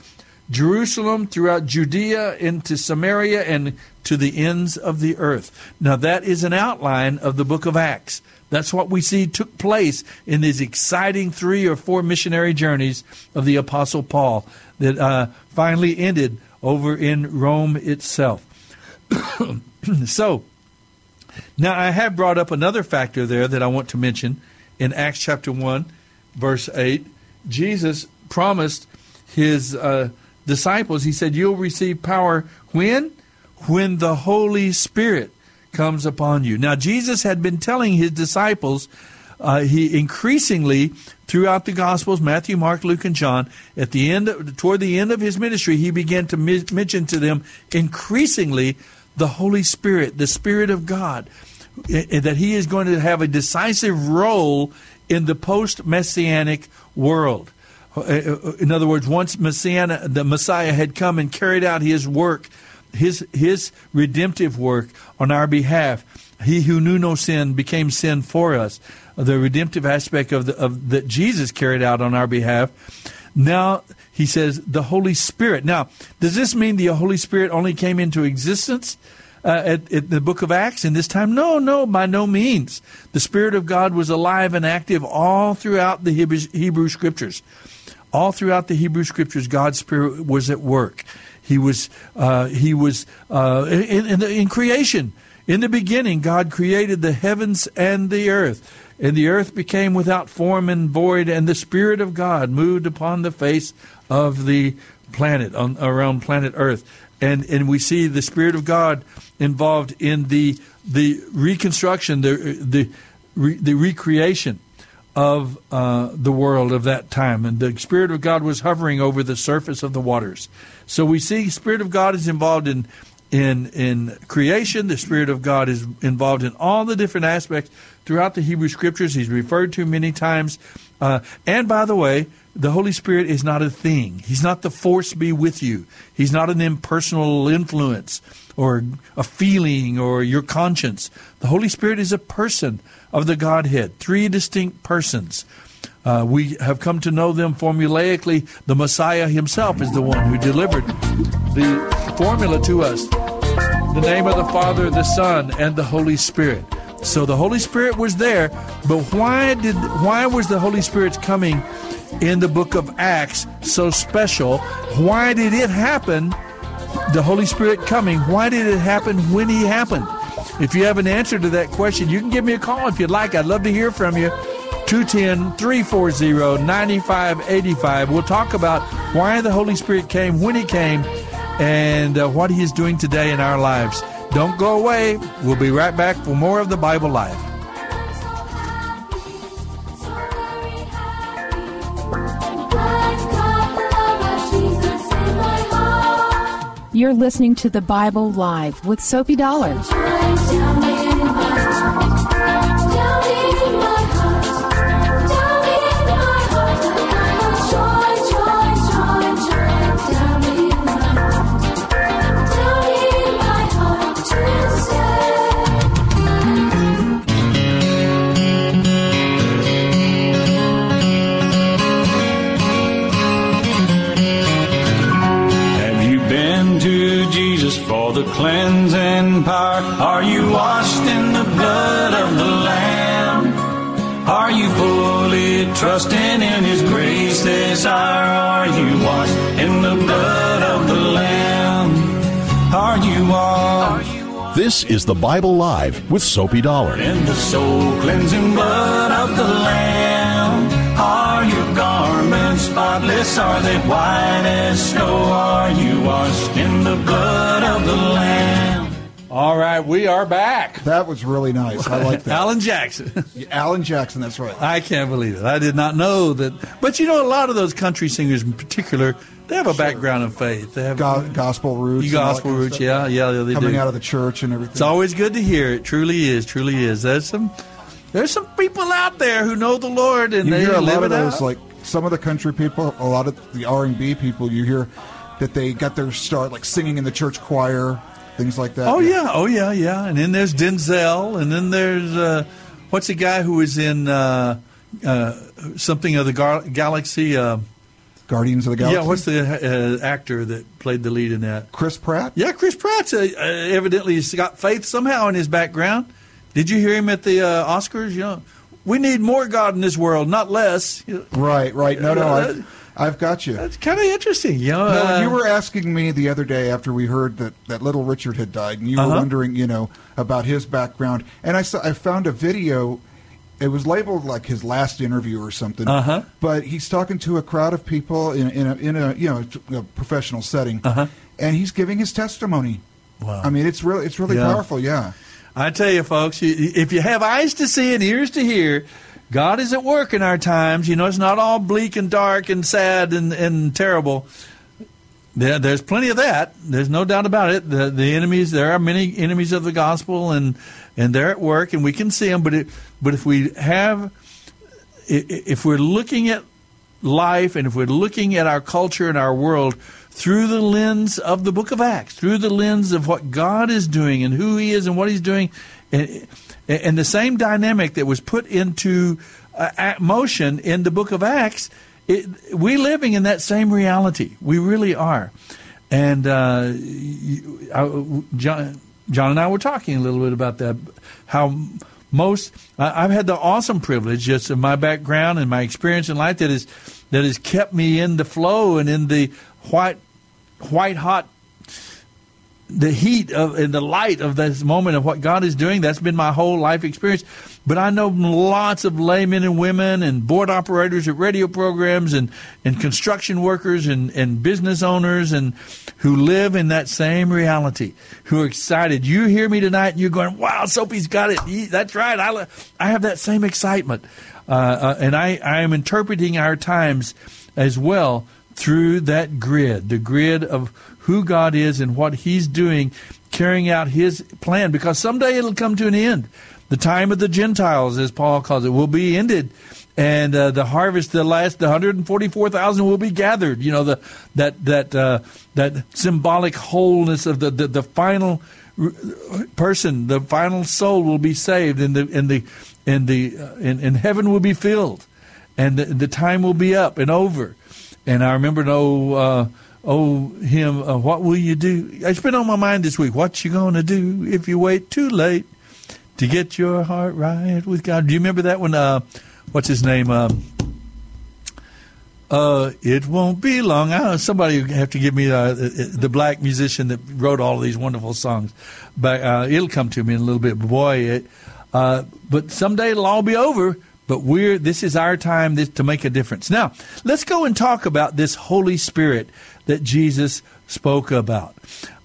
Jerusalem, throughout Judea, into Samaria, and to the ends of the earth. Now, that is an outline of the book of Acts. That's what we see took place in these exciting three or four missionary journeys of the Apostle Paul that uh, finally ended over in Rome itself. [coughs] so, now I have brought up another factor there that I want to mention in Acts chapter 1, verse 8. Jesus promised his uh, disciples, he said, You'll receive power when? When the Holy Spirit comes upon you. Now, Jesus had been telling his disciples, uh, he increasingly throughout the Gospels, Matthew, Mark, Luke, and John, at the end, toward the end of his ministry, he began to mi- mention to them increasingly the Holy Spirit, the Spirit of God, that he is going to have a decisive role in the post messianic world. Uh, uh, in other words, once Messiah, the Messiah had come and carried out his work, his his redemptive work on our behalf, he who knew no sin became sin for us. The redemptive aspect of the of that Jesus carried out on our behalf. Now he says the Holy Spirit. Now, does this mean the Holy Spirit only came into existence? Uh, at, at, the book of Acts in this time? No, no, by no means. The Spirit of God was alive and active all throughout the Hebrew, Hebrew Scriptures. All throughout the Hebrew Scriptures, God's Spirit was at work. He was, uh, he was uh, in, in, the, in creation. In the beginning, God created the heavens and the earth. And the earth became without form and void, and the Spirit of God moved upon the face of the planet, on, around planet Earth. And, and we see the Spirit of God involved in the, the reconstruction, the, the, the recreation of uh, the world of that time. And the Spirit of God was hovering over the surface of the waters. So we see Spirit of God is involved in in in creation. The Spirit of God is involved in all the different aspects throughout the Hebrew Scriptures. He's referred to many times. Uh, and by the way, the Holy Spirit is not a thing. He's not the force be with you. He's not an impersonal influence or a feeling or your conscience. The Holy Spirit is a person of the Godhead, three distinct persons. Uh, we have come to know them formulaically. The Messiah himself is the one who delivered the formula to us the name of the Father, the Son, and the Holy Spirit. So the Holy Spirit was there, but why did why was the Holy Spirit's coming in the book of Acts so special? Why did it happen? The Holy Spirit coming. Why did it happen when he happened? If you have an answer to that question, you can give me a call if you'd like. I'd love to hear from you. 210 340 9585. We'll talk about why the Holy Spirit came, when He came, and uh, what He is doing today in our lives. Don't go away. We'll be right back for more of the Bible Live. You're listening to the Bible Live with Soapy Dollar. Trusting in His grace this hour? Are you washed in the blood of the Lamb? Are you washed This is the Bible Live with Soapy Dollar. in the soul cleansing blood of the Lamb? Are your garments spotless? Are they white as snow? Are you washed in the blood of the Lamb? All right, we are back. That was really nice. I like that. Alan Jackson. Alan Jackson, that's right. I can't believe it. I did not know that. But you know, a lot of those country singers in particular, they have a background in faith. They have Go- gospel roots. gospel kind of roots. Yeah, yeah, they Coming do. out of the church and everything. It's always good to hear. It truly is. Truly is. There's some. There's some people out there who know the Lord and you they hear a lot it of those, out. like some of the country people, a lot of the R and B people. You hear that they got their start like singing in the church choir, things like that. Oh yeah, oh yeah, yeah. And then there's Denzel, and then there's uh, what's the guy who was in uh, uh, something of the Gar- Galaxy? Uh, Guardians of the Galaxy. Yeah, what's the uh, actor that played the lead in that? Chris Pratt. Yeah, Chris Pratt uh, evidently has got faith somehow in his background. Did you hear him at the uh, Oscars? You know, we need more God in this world, not less. Right, right. No, no, Uh, I've, got you. That's kind of interesting. You know, No, uh, you were asking me the other day after we heard that, that little Richard had died, and you were Uh-huh. wondering, you know, about his background. And I saw, I found a video. It was labeled like his last interview or something. Uh-huh. But he's talking to a crowd of people in, in a in a you know a professional setting, Uh-huh. and he's giving his testimony. Wow. I mean, it's really it's really Yeah. powerful. Yeah. I tell you, folks, you- if you have eyes to see and ears to hear, God is at work in our times. You know, it's not all bleak and dark and sad and, and terrible. There, there's plenty of that. There's no doubt about it. The, the enemies, there are many enemies of the gospel, and and they're at work, and we can see them. But it, but if we have, if we're looking at life, and if we're looking at our culture and our world through the lens of the Book of Acts, through the lens of what God is doing and who He is and what He's doing, and, and the same dynamic that was put into uh, motion in the Book of Acts, it, we're living in that same reality. We really are. And uh, I- John, John and I were talking a little bit about that. How most I've had the awesome privilege just of my background and my experience in life that is that has kept me in the flow and in the white white hot the heat of and the light of this moment of what God is doing. That's been my whole life experience. But I know lots of laymen and women and board operators at radio programs and, and construction workers and, and business owners and who live in that same reality, who are excited. You hear me tonight and you're going, wow, Soapy's got it. He- That's right. I, I have that same excitement. Uh, uh, and I, I am interpreting our times as well through that grid, the grid of who God is and what He's doing, carrying out His plan, because someday it'll come to an end. The time of the Gentiles, as Paul calls it, will be ended. And uh, the harvest, the last, the hundred and forty-four thousand will be gathered. You know the that that uh, that symbolic wholeness of the the, the final person, the final soul will be saved, and the and the and the uh, and, and heaven will be filled, and the, the time will be up and over. And I remember, no. uh, oh, him, uh, what will you do? It's been on my mind this week. What you gonna do if you wait too late to get your heart right with God? Do you remember that one? Uh, what's his name? Um, uh, it won't be long. I somebody have to give me uh, the black musician that wrote all these wonderful songs, but uh, it'll come to me in a little bit. Boy, it, uh, but someday it'll all be over. But we're this is our time to make a difference. Now, let's go and talk about this Holy Spirit that Jesus spoke about.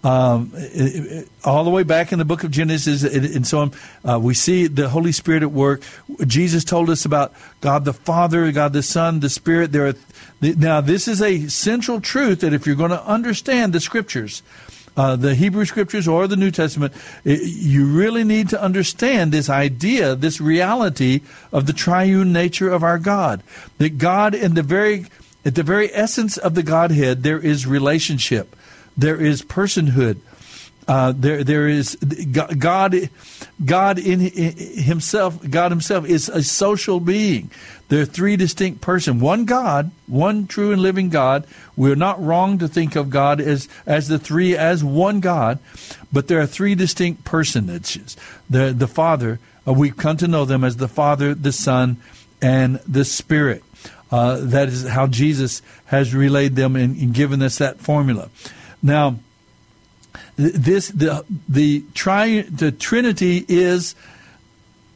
Um, it- it- all the way back in the book of Genesis and, and so on, uh, we see the Holy Spirit at work. Jesus told us about God the Father, God the Son, the Spirit. There are now this is a central truth that if you're going to understand the Scriptures, uh, the Hebrew Scriptures or the New Testament, you really need to understand this idea, this reality of the triune nature of our God. That God, in the very at the very essence of the Godhead, there is relationship, there is personhood, uh, there there is God. God in Himself, God Himself is a social being. There are three distinct persons. One God, one true and living God. We're not wrong to think of God as as the three as one God, but there are three distinct personages. The the Father. Uh, we've come to know them as the Father, the Son, and the Spirit. Uh, that is how Jesus has relayed them and, and given us that formula. Now, this the the tri the Trinity is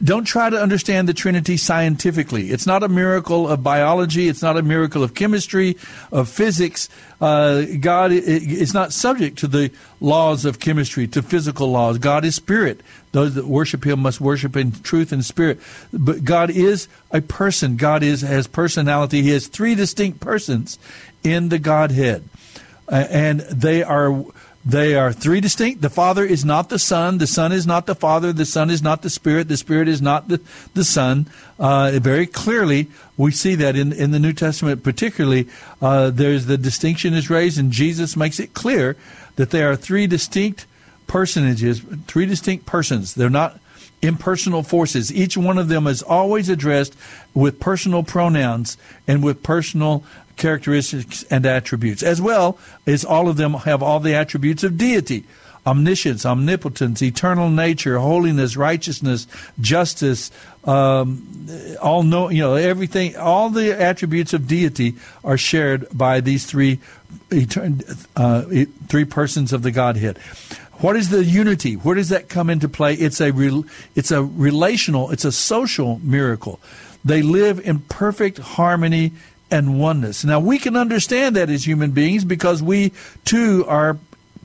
don't try to understand the Trinity scientifically. It's not a miracle of biology. It's not a miracle of chemistry, of physics. Uh, God is not subject to the laws of chemistry, to physical laws. God is spirit. Those that worship Him must worship in truth and spirit. But God is a person. God is has personality. He has three distinct persons in the Godhead, uh, and they are they are three distinct. The Father is not the Son. The Son is not the Father. The Son is not the Spirit. The Spirit is not the, the Son. Uh, very clearly, we see that in, in the New Testament, particularly, uh, there's the distinction is raised, and Jesus makes it clear that there are three distinct personages, three distinct persons. They're not impersonal forces. Each one of them is always addressed with personal pronouns and with personal characteristics and attributes, as well as all of them have all the attributes of deity omniscience, omnipotence, eternal nature, holiness, righteousness, justice, um, all know you know everything. All the attributes of deity are shared by these three uh, three persons of the Godhead. What is the unity? Where does that come into play? It's a re, it's a relational, it's a social miracle. They live in perfect harmony and oneness. Now, we can understand that as human beings because we too are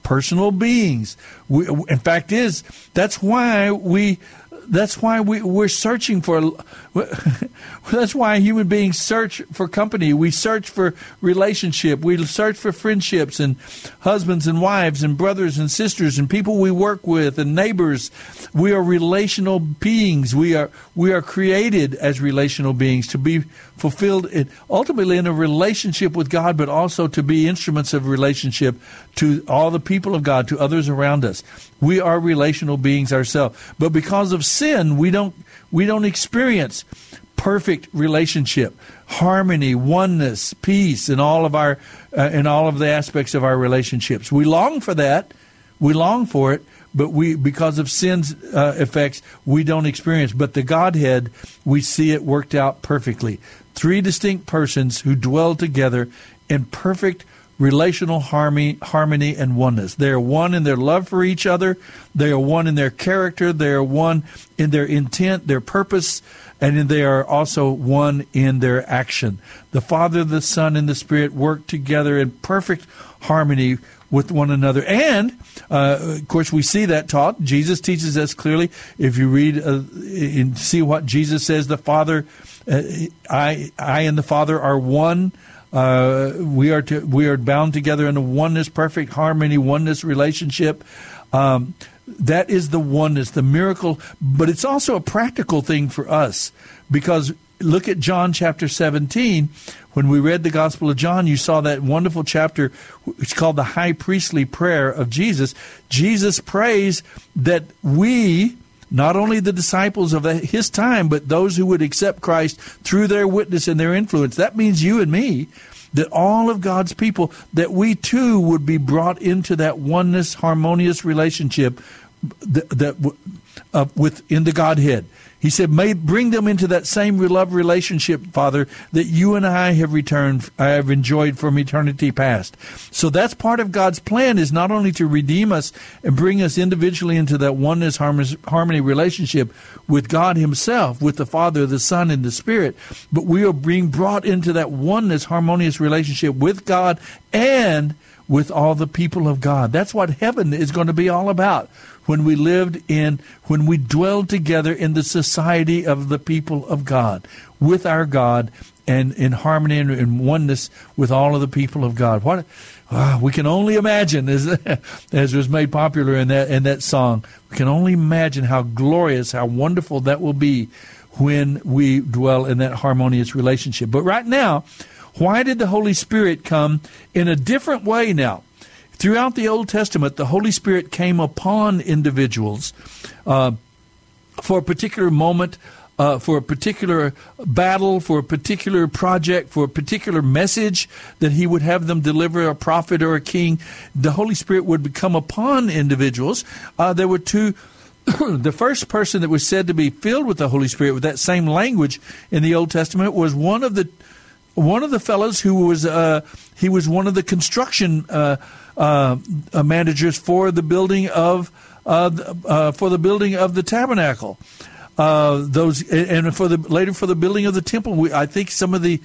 personal beings. We, in fact, is that's why we that's why we, we're searching for. [laughs] That's why human beings search for company. We search for relationship. We search for friendships and husbands and wives and brothers and sisters and people we work with and neighbors. We are relational beings. We are we are created as relational beings to be fulfilled in, ultimately in a relationship with God, but also to be instruments of relationship to all the people of God, to others around us. We are relational beings ourselves. But because of sin, we don't we don't experience perfect relationship, harmony, oneness, peace in all of our uh, in all of the aspects of our relationships. We long for that. We long for it, but we because of sin's uh, effects, we don't experience. But the Godhead, we see it worked out perfectly. Three distinct persons who dwell together in perfect relational harmony, harmony and oneness. They are one in their love for each other. They are one in their character. They are one in their intent, their purpose, and they are also one in their action. The Father, the Son, and the Spirit work together in perfect harmony with one another. And, uh, of course, we see that taught. Jesus teaches us clearly. If you read uh, and see what Jesus says, the Father, uh, I, I and the Father are one. Uh, we are to, we are bound together in a oneness, perfect harmony, oneness relationship. Um, that is the oneness, the miracle. But it's also a practical thing for us because look at John chapter 17. When we read the Gospel of John, you saw that wonderful chapter. It's called the high priestly prayer of Jesus. Jesus prays that we, not only the disciples of his time, but those who would accept Christ through their witness and their influence. That means you and me. That all of God's people, that we too would be brought into that oneness, harmonious relationship that, that uh, within the Godhead. He said, "May bring them into that same love relationship, Father, that you and I have returned, I have enjoyed from eternity past." So that's part of God's plan is not only to redeem us and bring us individually into that oneness, harmony relationship with God Himself, with the Father, the Son, and the Spirit, but we are being brought into that oneness, harmonious relationship with God and with all the people of God. That's what heaven is going to be all about when we lived in, when we dwelled together in the society of the people of God, with our God, and in harmony and in oneness with all of the people of God. What uh, we can only imagine, as [laughs] as was made popular in that in that song, we can only imagine how glorious, how wonderful that will be when we dwell in that harmonious relationship. But right now, why did the Holy Spirit come in a different way now? Throughout the Old Testament, the Holy Spirit came upon individuals uh, for a particular moment, uh, for a particular battle, for a particular project, for a particular message that He would have them deliver, a prophet or a king. The Holy Spirit would come upon individuals. Uh, there were two. [coughs] the first person that was said to be filled with the Holy Spirit with that same language in the Old Testament was one of the one of the fellows who was uh, he was one of the construction uh, uh, managers for the building of uh, uh, for the building of the tabernacle. those, and for the later for the building of the temple. We, I think some of the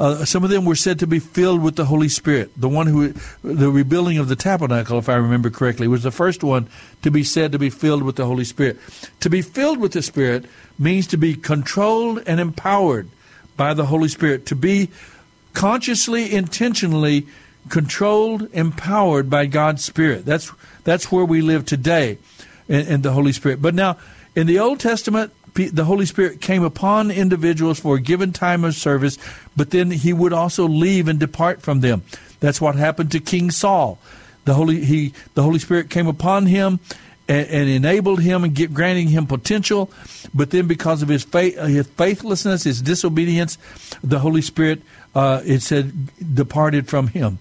uh, some of them were said to be filled with the Holy Spirit. The one who, the rebuilding of the tabernacle, if I remember correctly, was the first one to be said to be filled with the Holy Spirit. To be filled with the Spirit means to be controlled and empowered by the Holy Spirit. To be consciously, intentionally controlled, empowered by God's Spirit. That's that's where we live today in, in the Holy Spirit. But now, in the Old Testament, the Holy Spirit came upon individuals for a given time of service, but then he would also leave and depart from them. That's what happened to King Saul. The Holy he the Holy Spirit came upon him and, enabled him and get, granting him potential, but then because of his faith, his faithlessness, his disobedience, the Holy Spirit uh, it said departed from him.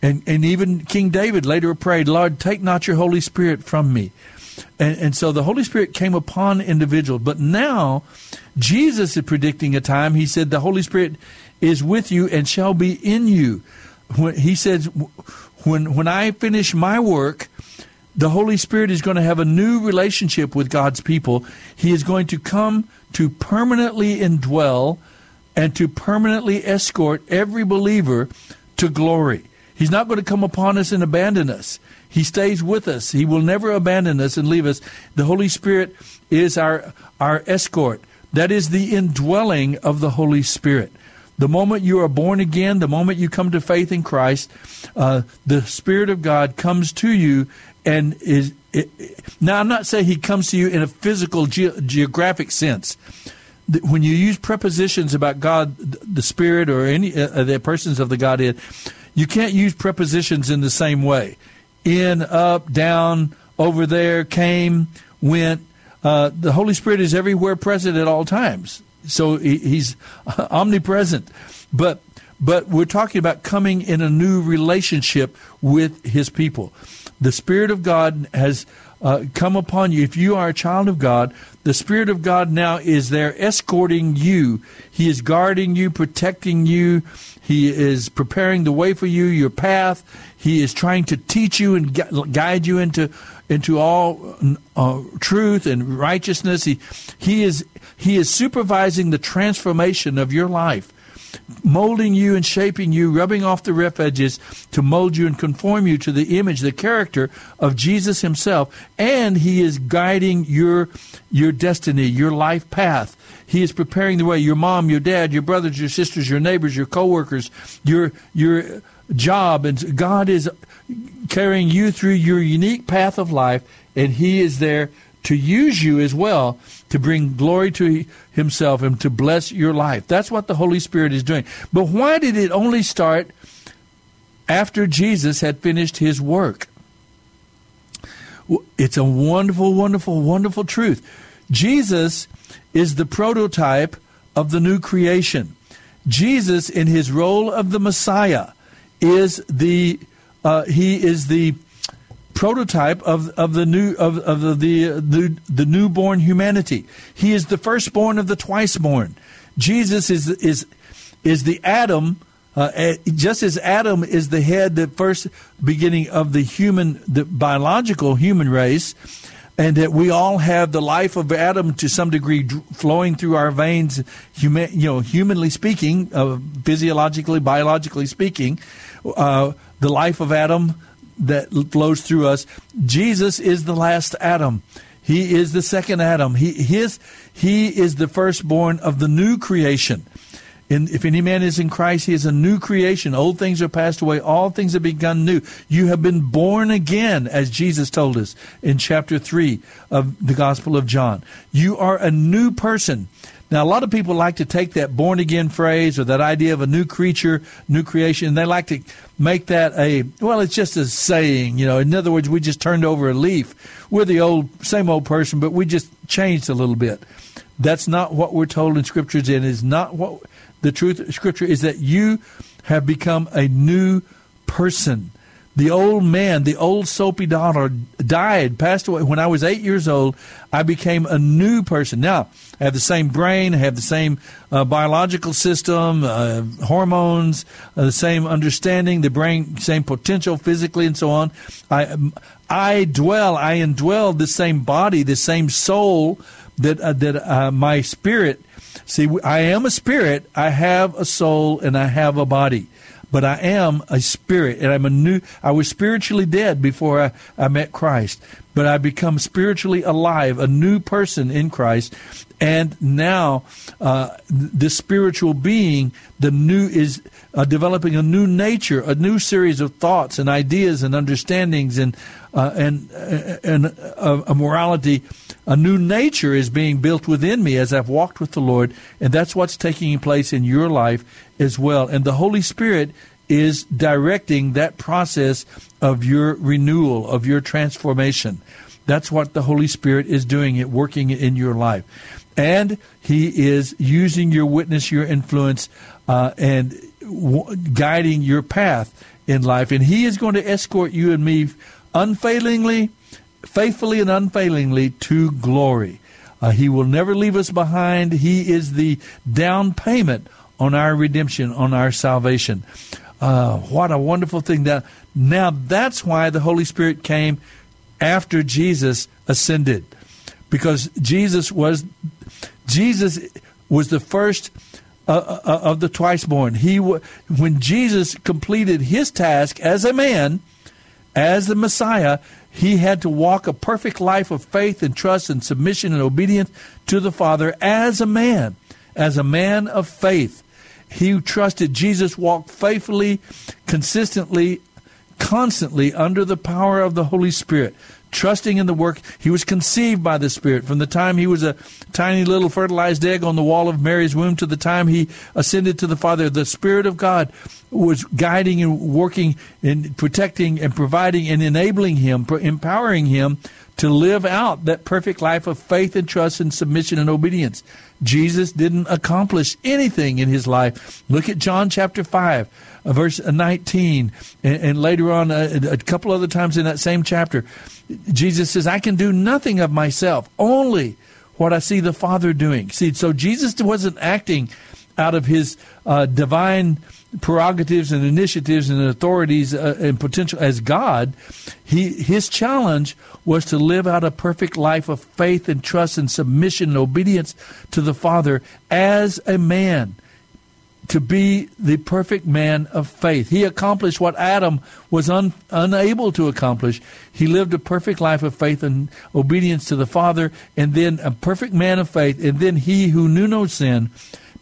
And and even King David later prayed, Lord, take not your Holy Spirit from me. And, and so the Holy Spirit came upon individuals. But now, Jesus is predicting a time. He said, The Holy Spirit is with you and shall be in you. When, he says, when, when I finish my work, the Holy Spirit is going to have a new relationship with God's people. He is going to come to permanently indwell and to permanently escort every believer to glory. He's not going to come upon us and abandon us. He stays with us. He will never abandon us and leave us. The Holy Spirit is our our escort. That is the indwelling of the Holy Spirit. The moment you are born again, the moment you come to faith in Christ, uh, the Spirit of God comes to you and is. It, now, I'm not saying He comes to you in a physical, ge- geographic sense when you use prepositions about God, the Spirit, or any uh, the persons of the Godhead, you can't use prepositions in the same way. In, up, down, over there, came, went. Uh, the Holy Spirit is everywhere present at all times. So he, he's [laughs] omnipresent. But but we're talking about coming in a new relationship with his people. The Spirit of God has uh, come upon you. If you are a child of God, the Spirit of God now is there escorting you. He is guarding you, protecting you. He is preparing the way for you, your path. He is trying to teach you and guide you into into all uh, truth and righteousness. He he is he is supervising the transformation of your life molding you and shaping you, rubbing off the rough edges to mold you and conform you to the image, the character of Jesus himself. And he is guiding your, your destiny, your life path. He is preparing the way. Your mom, your dad, your brothers, your sisters, your neighbors, your coworkers, your, your job. And God is carrying you through your unique path of life, and he is there to use you as well to bring glory to himself and to bless your life. That's what the Holy Spirit is doing. But why did it only start after Jesus had finished his work? It's a wonderful, wonderful, wonderful truth. Jesus is the prototype of the new creation. Jesus, in his role of the Messiah, is the uh, he is the prototype of, of the new of, of the, the, the the newborn humanity. He is the firstborn of the twiceborn. Jesus is is is the Adam. Uh, eh, just as Adam is the head, the first beginning of the human, the biological human race, and that we all have the life of Adam to some degree flowing through our veins, human, you know, humanly speaking, uh, physiologically, biologically speaking, uh, the life of Adam that flows through us. Jesus is the last Adam. He is the second Adam. He his he is the firstborn of the new creation. And if any man is in Christ, he is a new creation. Old things are passed away, all things have begun new. You have been born again, as Jesus told us in chapter 3 of the Gospel of John. You are a new person. Now, a lot of people like to take that born again phrase or that idea of a new creature, new creation, and they like to make that a, well, it's just a saying, you know. In other words, we just turned over a leaf. We're the old, same old person, but we just changed a little bit. That's not what we're told in scriptures, and is not what the truth of scripture is that you have become a new person. The old man, the old Soapy Dollar died, passed away. When I was eight years old, I became a new person. Now, I have the same brain, I have the same uh, biological system, uh, hormones, uh, the same understanding, the brain, same potential physically, and so on. I, I dwell, I indwell the same body, the same soul, that uh, that uh, my spirit. See, I am a spirit. I have a soul, and I have a body. But I am a spirit, and I'm a new. I was spiritually dead before I, I met Christ, but I become spiritually alive, a new person in Christ, and now uh, the spiritual being, the new is uh, developing a new nature, a new series of thoughts and ideas and understandings and uh, and uh, and uh, a morality. A new nature is being built within me as I've walked with the Lord, and that's what's taking place in your life as well. And the Holy Spirit is directing that process of your renewal, of your transformation. That's what the Holy Spirit is doing, it working in your life. And He is using your witness, your influence, uh, and w- guiding your path in life. And He is going to escort you and me unfailingly, faithfully, and unfailingly to glory. Uh, he will never leave us behind. He is the down payment on our redemption, on our salvation. Uh, what a wonderful thing! That now that's why the Holy Spirit came after Jesus ascended, because Jesus was Jesus was the first uh, uh, of the twice born. He when Jesus completed his task as a man, as the Messiah, he had to walk a perfect life of faith and trust and submission and obedience to the Father as a man, as a man of faith. He trusted Jesus walked faithfully, consistently, constantly under the power of the Holy Spirit, trusting in the work. He was conceived by the Spirit from the time he was a tiny little fertilized egg on the wall of Mary's womb to the time he ascended to the Father. The Spirit of God was guiding and working and protecting and providing and enabling him, empowering him to live out that perfect life of faith and trust and submission and obedience. Jesus didn't accomplish anything in his life. Look at John chapter 5, uh, verse 19, and, and later on, uh, a couple other times in that same chapter, Jesus says, I can do nothing of myself, only what I see the Father doing. See, so Jesus wasn't acting out of his uh, divine prerogatives and initiatives and authorities uh, and potential as God, he his challenge was to live out a perfect life of faith and trust and submission and obedience to the Father as a man to be the perfect man of faith. He accomplished what Adam was un, unable to accomplish. He lived a perfect life of faith and obedience to the Father, and then a perfect man of faith, and then he who knew no sin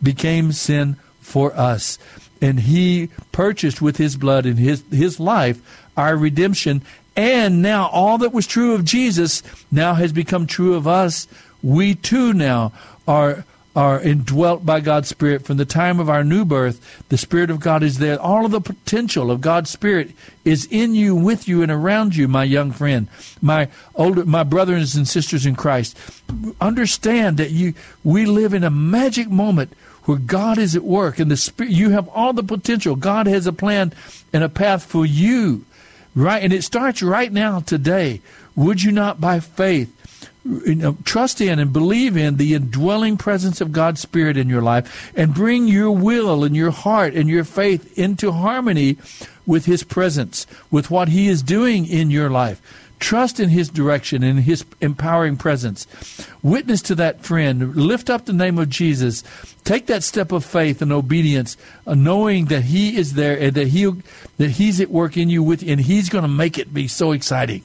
became sin for us and he purchased with his blood and his his life our redemption and now all that was true of Jesus now has become true of us we too now are are indwelt by God's Spirit from the time of our new birth. The Spirit of God is there. All of the potential of God's Spirit is in you, with you, and around you, my young friend, my older, my brothers and sisters in Christ. Understand that you, we live in a magic moment where God is at work and the spirit you have all the potential. God has a plan and a path for you. Right and it starts right now today. Would you not by faith you know, trust in and believe in the indwelling presence of God's Spirit in your life and bring your will and your heart and your faith into harmony with His presence, with what He is doing in your life. Trust in His direction and His empowering presence. Witness to that friend. Lift up the name of Jesus. Take that step of faith and obedience, uh, knowing that He is there and that He that He's at work in you with, and He's going to make it be so exciting.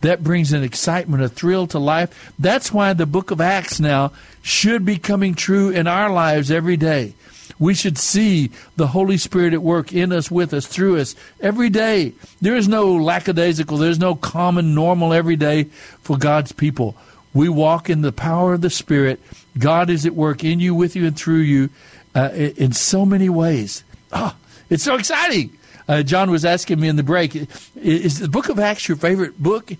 That brings an excitement, a thrill to life. That's why the Book of Acts now should be coming true in our lives every day. We should see the Holy Spirit at work in us, with us, through us every day. There is no lackadaisical, there's no common, normal every day for God's people. We walk in the power of the Spirit. God is at work in you, with you, and through you uh, in so many ways. Oh, it's so exciting. Uh, John was asking me in the break, is the book of Acts your favorite book?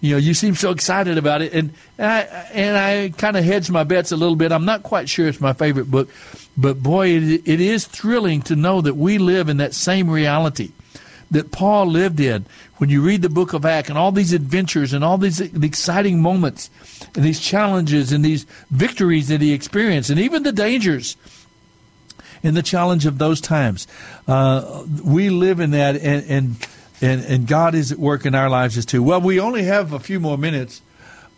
You know, you seem so excited about it. And, and I, and I kind of hedged my bets a little bit. I'm not quite sure it's my favorite book. But boy, it, it is thrilling to know that we live in that same reality that Paul lived in. When you read the book of Acts and all these adventures and all these exciting moments and these challenges and these victories that he experienced and even the dangers and the challenge of those times, uh, we live in that and, and, and, and God is at work in our lives as too. Well, we only have a few more minutes.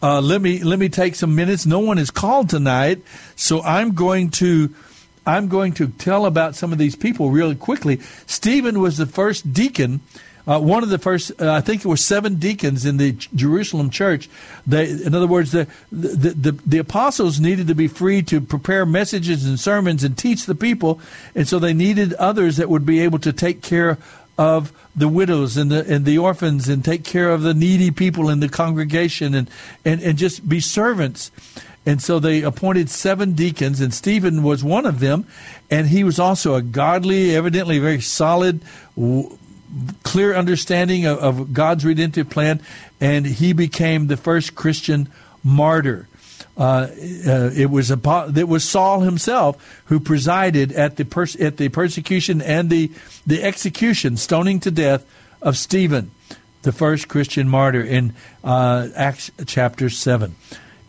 uh, let me let me take some minutes. No one is called tonight, so I'm going to I'm going to tell about some of these people really quickly. Stephen was the first deacon. Uh, one of the first, uh, I think it was seven deacons in the Jerusalem church. They, in other words, the, the, the, the apostles needed to be free to prepare messages and sermons and teach the people, and so they needed others that would be able to take care of the widows and the and the orphans and take care of the needy people in the congregation and and, and just be servants. And so they appointed seven deacons, and Stephen was one of them. And he was also a godly, evidently very solid, clear understanding of, of God's redemptive plan. And he became the first Christian martyr. Uh, uh, it was it was Saul himself who presided at the pers- at the persecution and the the execution, stoning to death of Stephen, the first Christian martyr in uh, Acts chapter seven.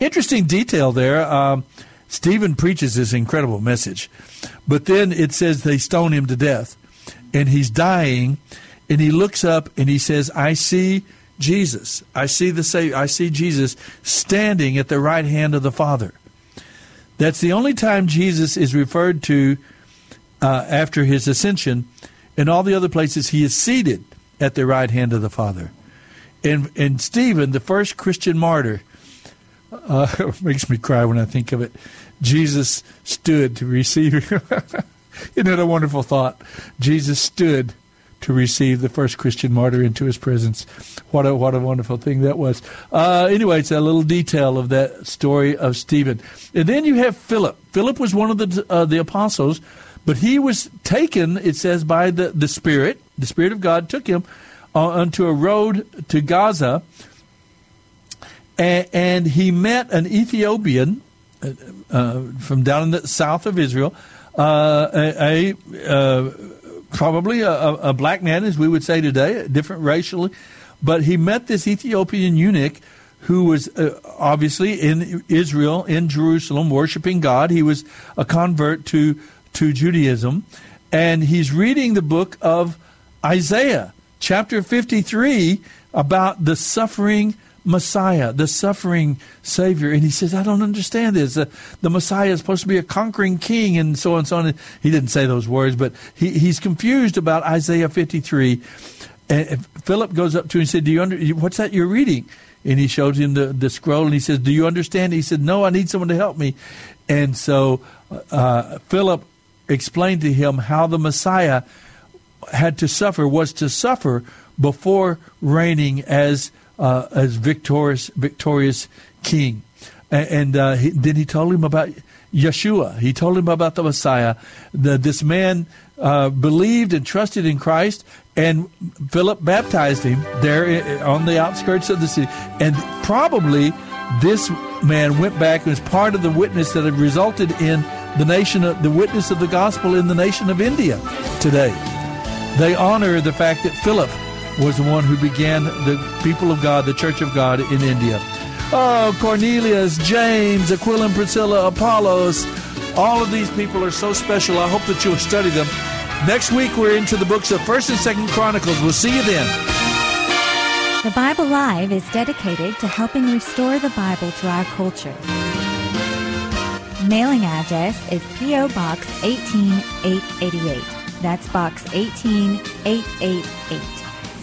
Interesting detail there. Um, Stephen preaches this incredible message, but then it says they stone him to death, and he's dying, and he looks up and he says, "I see." Jesus. I see the Savior. I see Jesus standing at the right hand of the Father. That's the only time Jesus is referred to uh, after his ascension. In all the other places, he is seated at the right hand of the Father. And, and Stephen, the first Christian martyr, uh, [laughs] makes me cry when I think of it. Jesus stood to receive. [laughs] Isn't that a wonderful thought? Jesus stood to receive the first Christian martyr into his presence. What a what a wonderful thing that was. Uh, anyway, it's a little detail of that story of Stephen. And then you have Philip. Philip was one of the uh, the apostles, but he was taken. It says by the the Spirit. The Spirit of God took him uh, onto a road to Gaza, and, and he met an Ethiopian uh, uh, from down in the south of Israel. Uh, a, uh, probably a, a, black man, as we would say today, different racially, but he met this Ethiopian eunuch who was uh, obviously in Israel, in Jerusalem, worshiping God. He was a convert to to Judaism, and he's reading the book of Isaiah, chapter fifty three, about the suffering Messiah, the suffering Savior. And he says, I don't understand this. The Messiah is supposed to be a conquering king and so on and so on. He didn't say those words, but he, he's confused about Isaiah 53. And Philip goes up to him and said, Do you under, what's that you're reading? And he shows him the, the scroll and he says, Do you understand? He said, No, I need someone to help me. And so uh, Philip explained to him how the Messiah had to suffer, was to suffer before reigning as uh, as victorious victorious king. And, and uh, he, then he told him about Yeshua. He told him about the Messiah. The, this man uh, believed and trusted in Christ, and Philip baptized him there on the outskirts of the city. And probably this man went back and was part of the witness that had resulted in the nation, of, the witness of the gospel in the nation of India today. They honor the fact that Philip was the one who began the people of God, the Church of God in India. Oh, Cornelius, James, Aquila and Priscilla, Apollos, all of these people are so special. I hope that you'll study them. Next week we're into the books of 1st and 2nd Chronicles. We'll see you then. The Bible Live is dedicated to helping restore the Bible to our culture. Mailing address is P.O. Box 18888. That's Box 18888.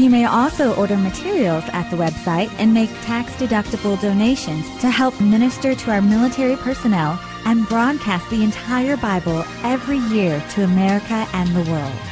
You may also order materials at the website and make tax-deductible donations to help minister to our military personnel and broadcast the entire Bible every year to America and the world.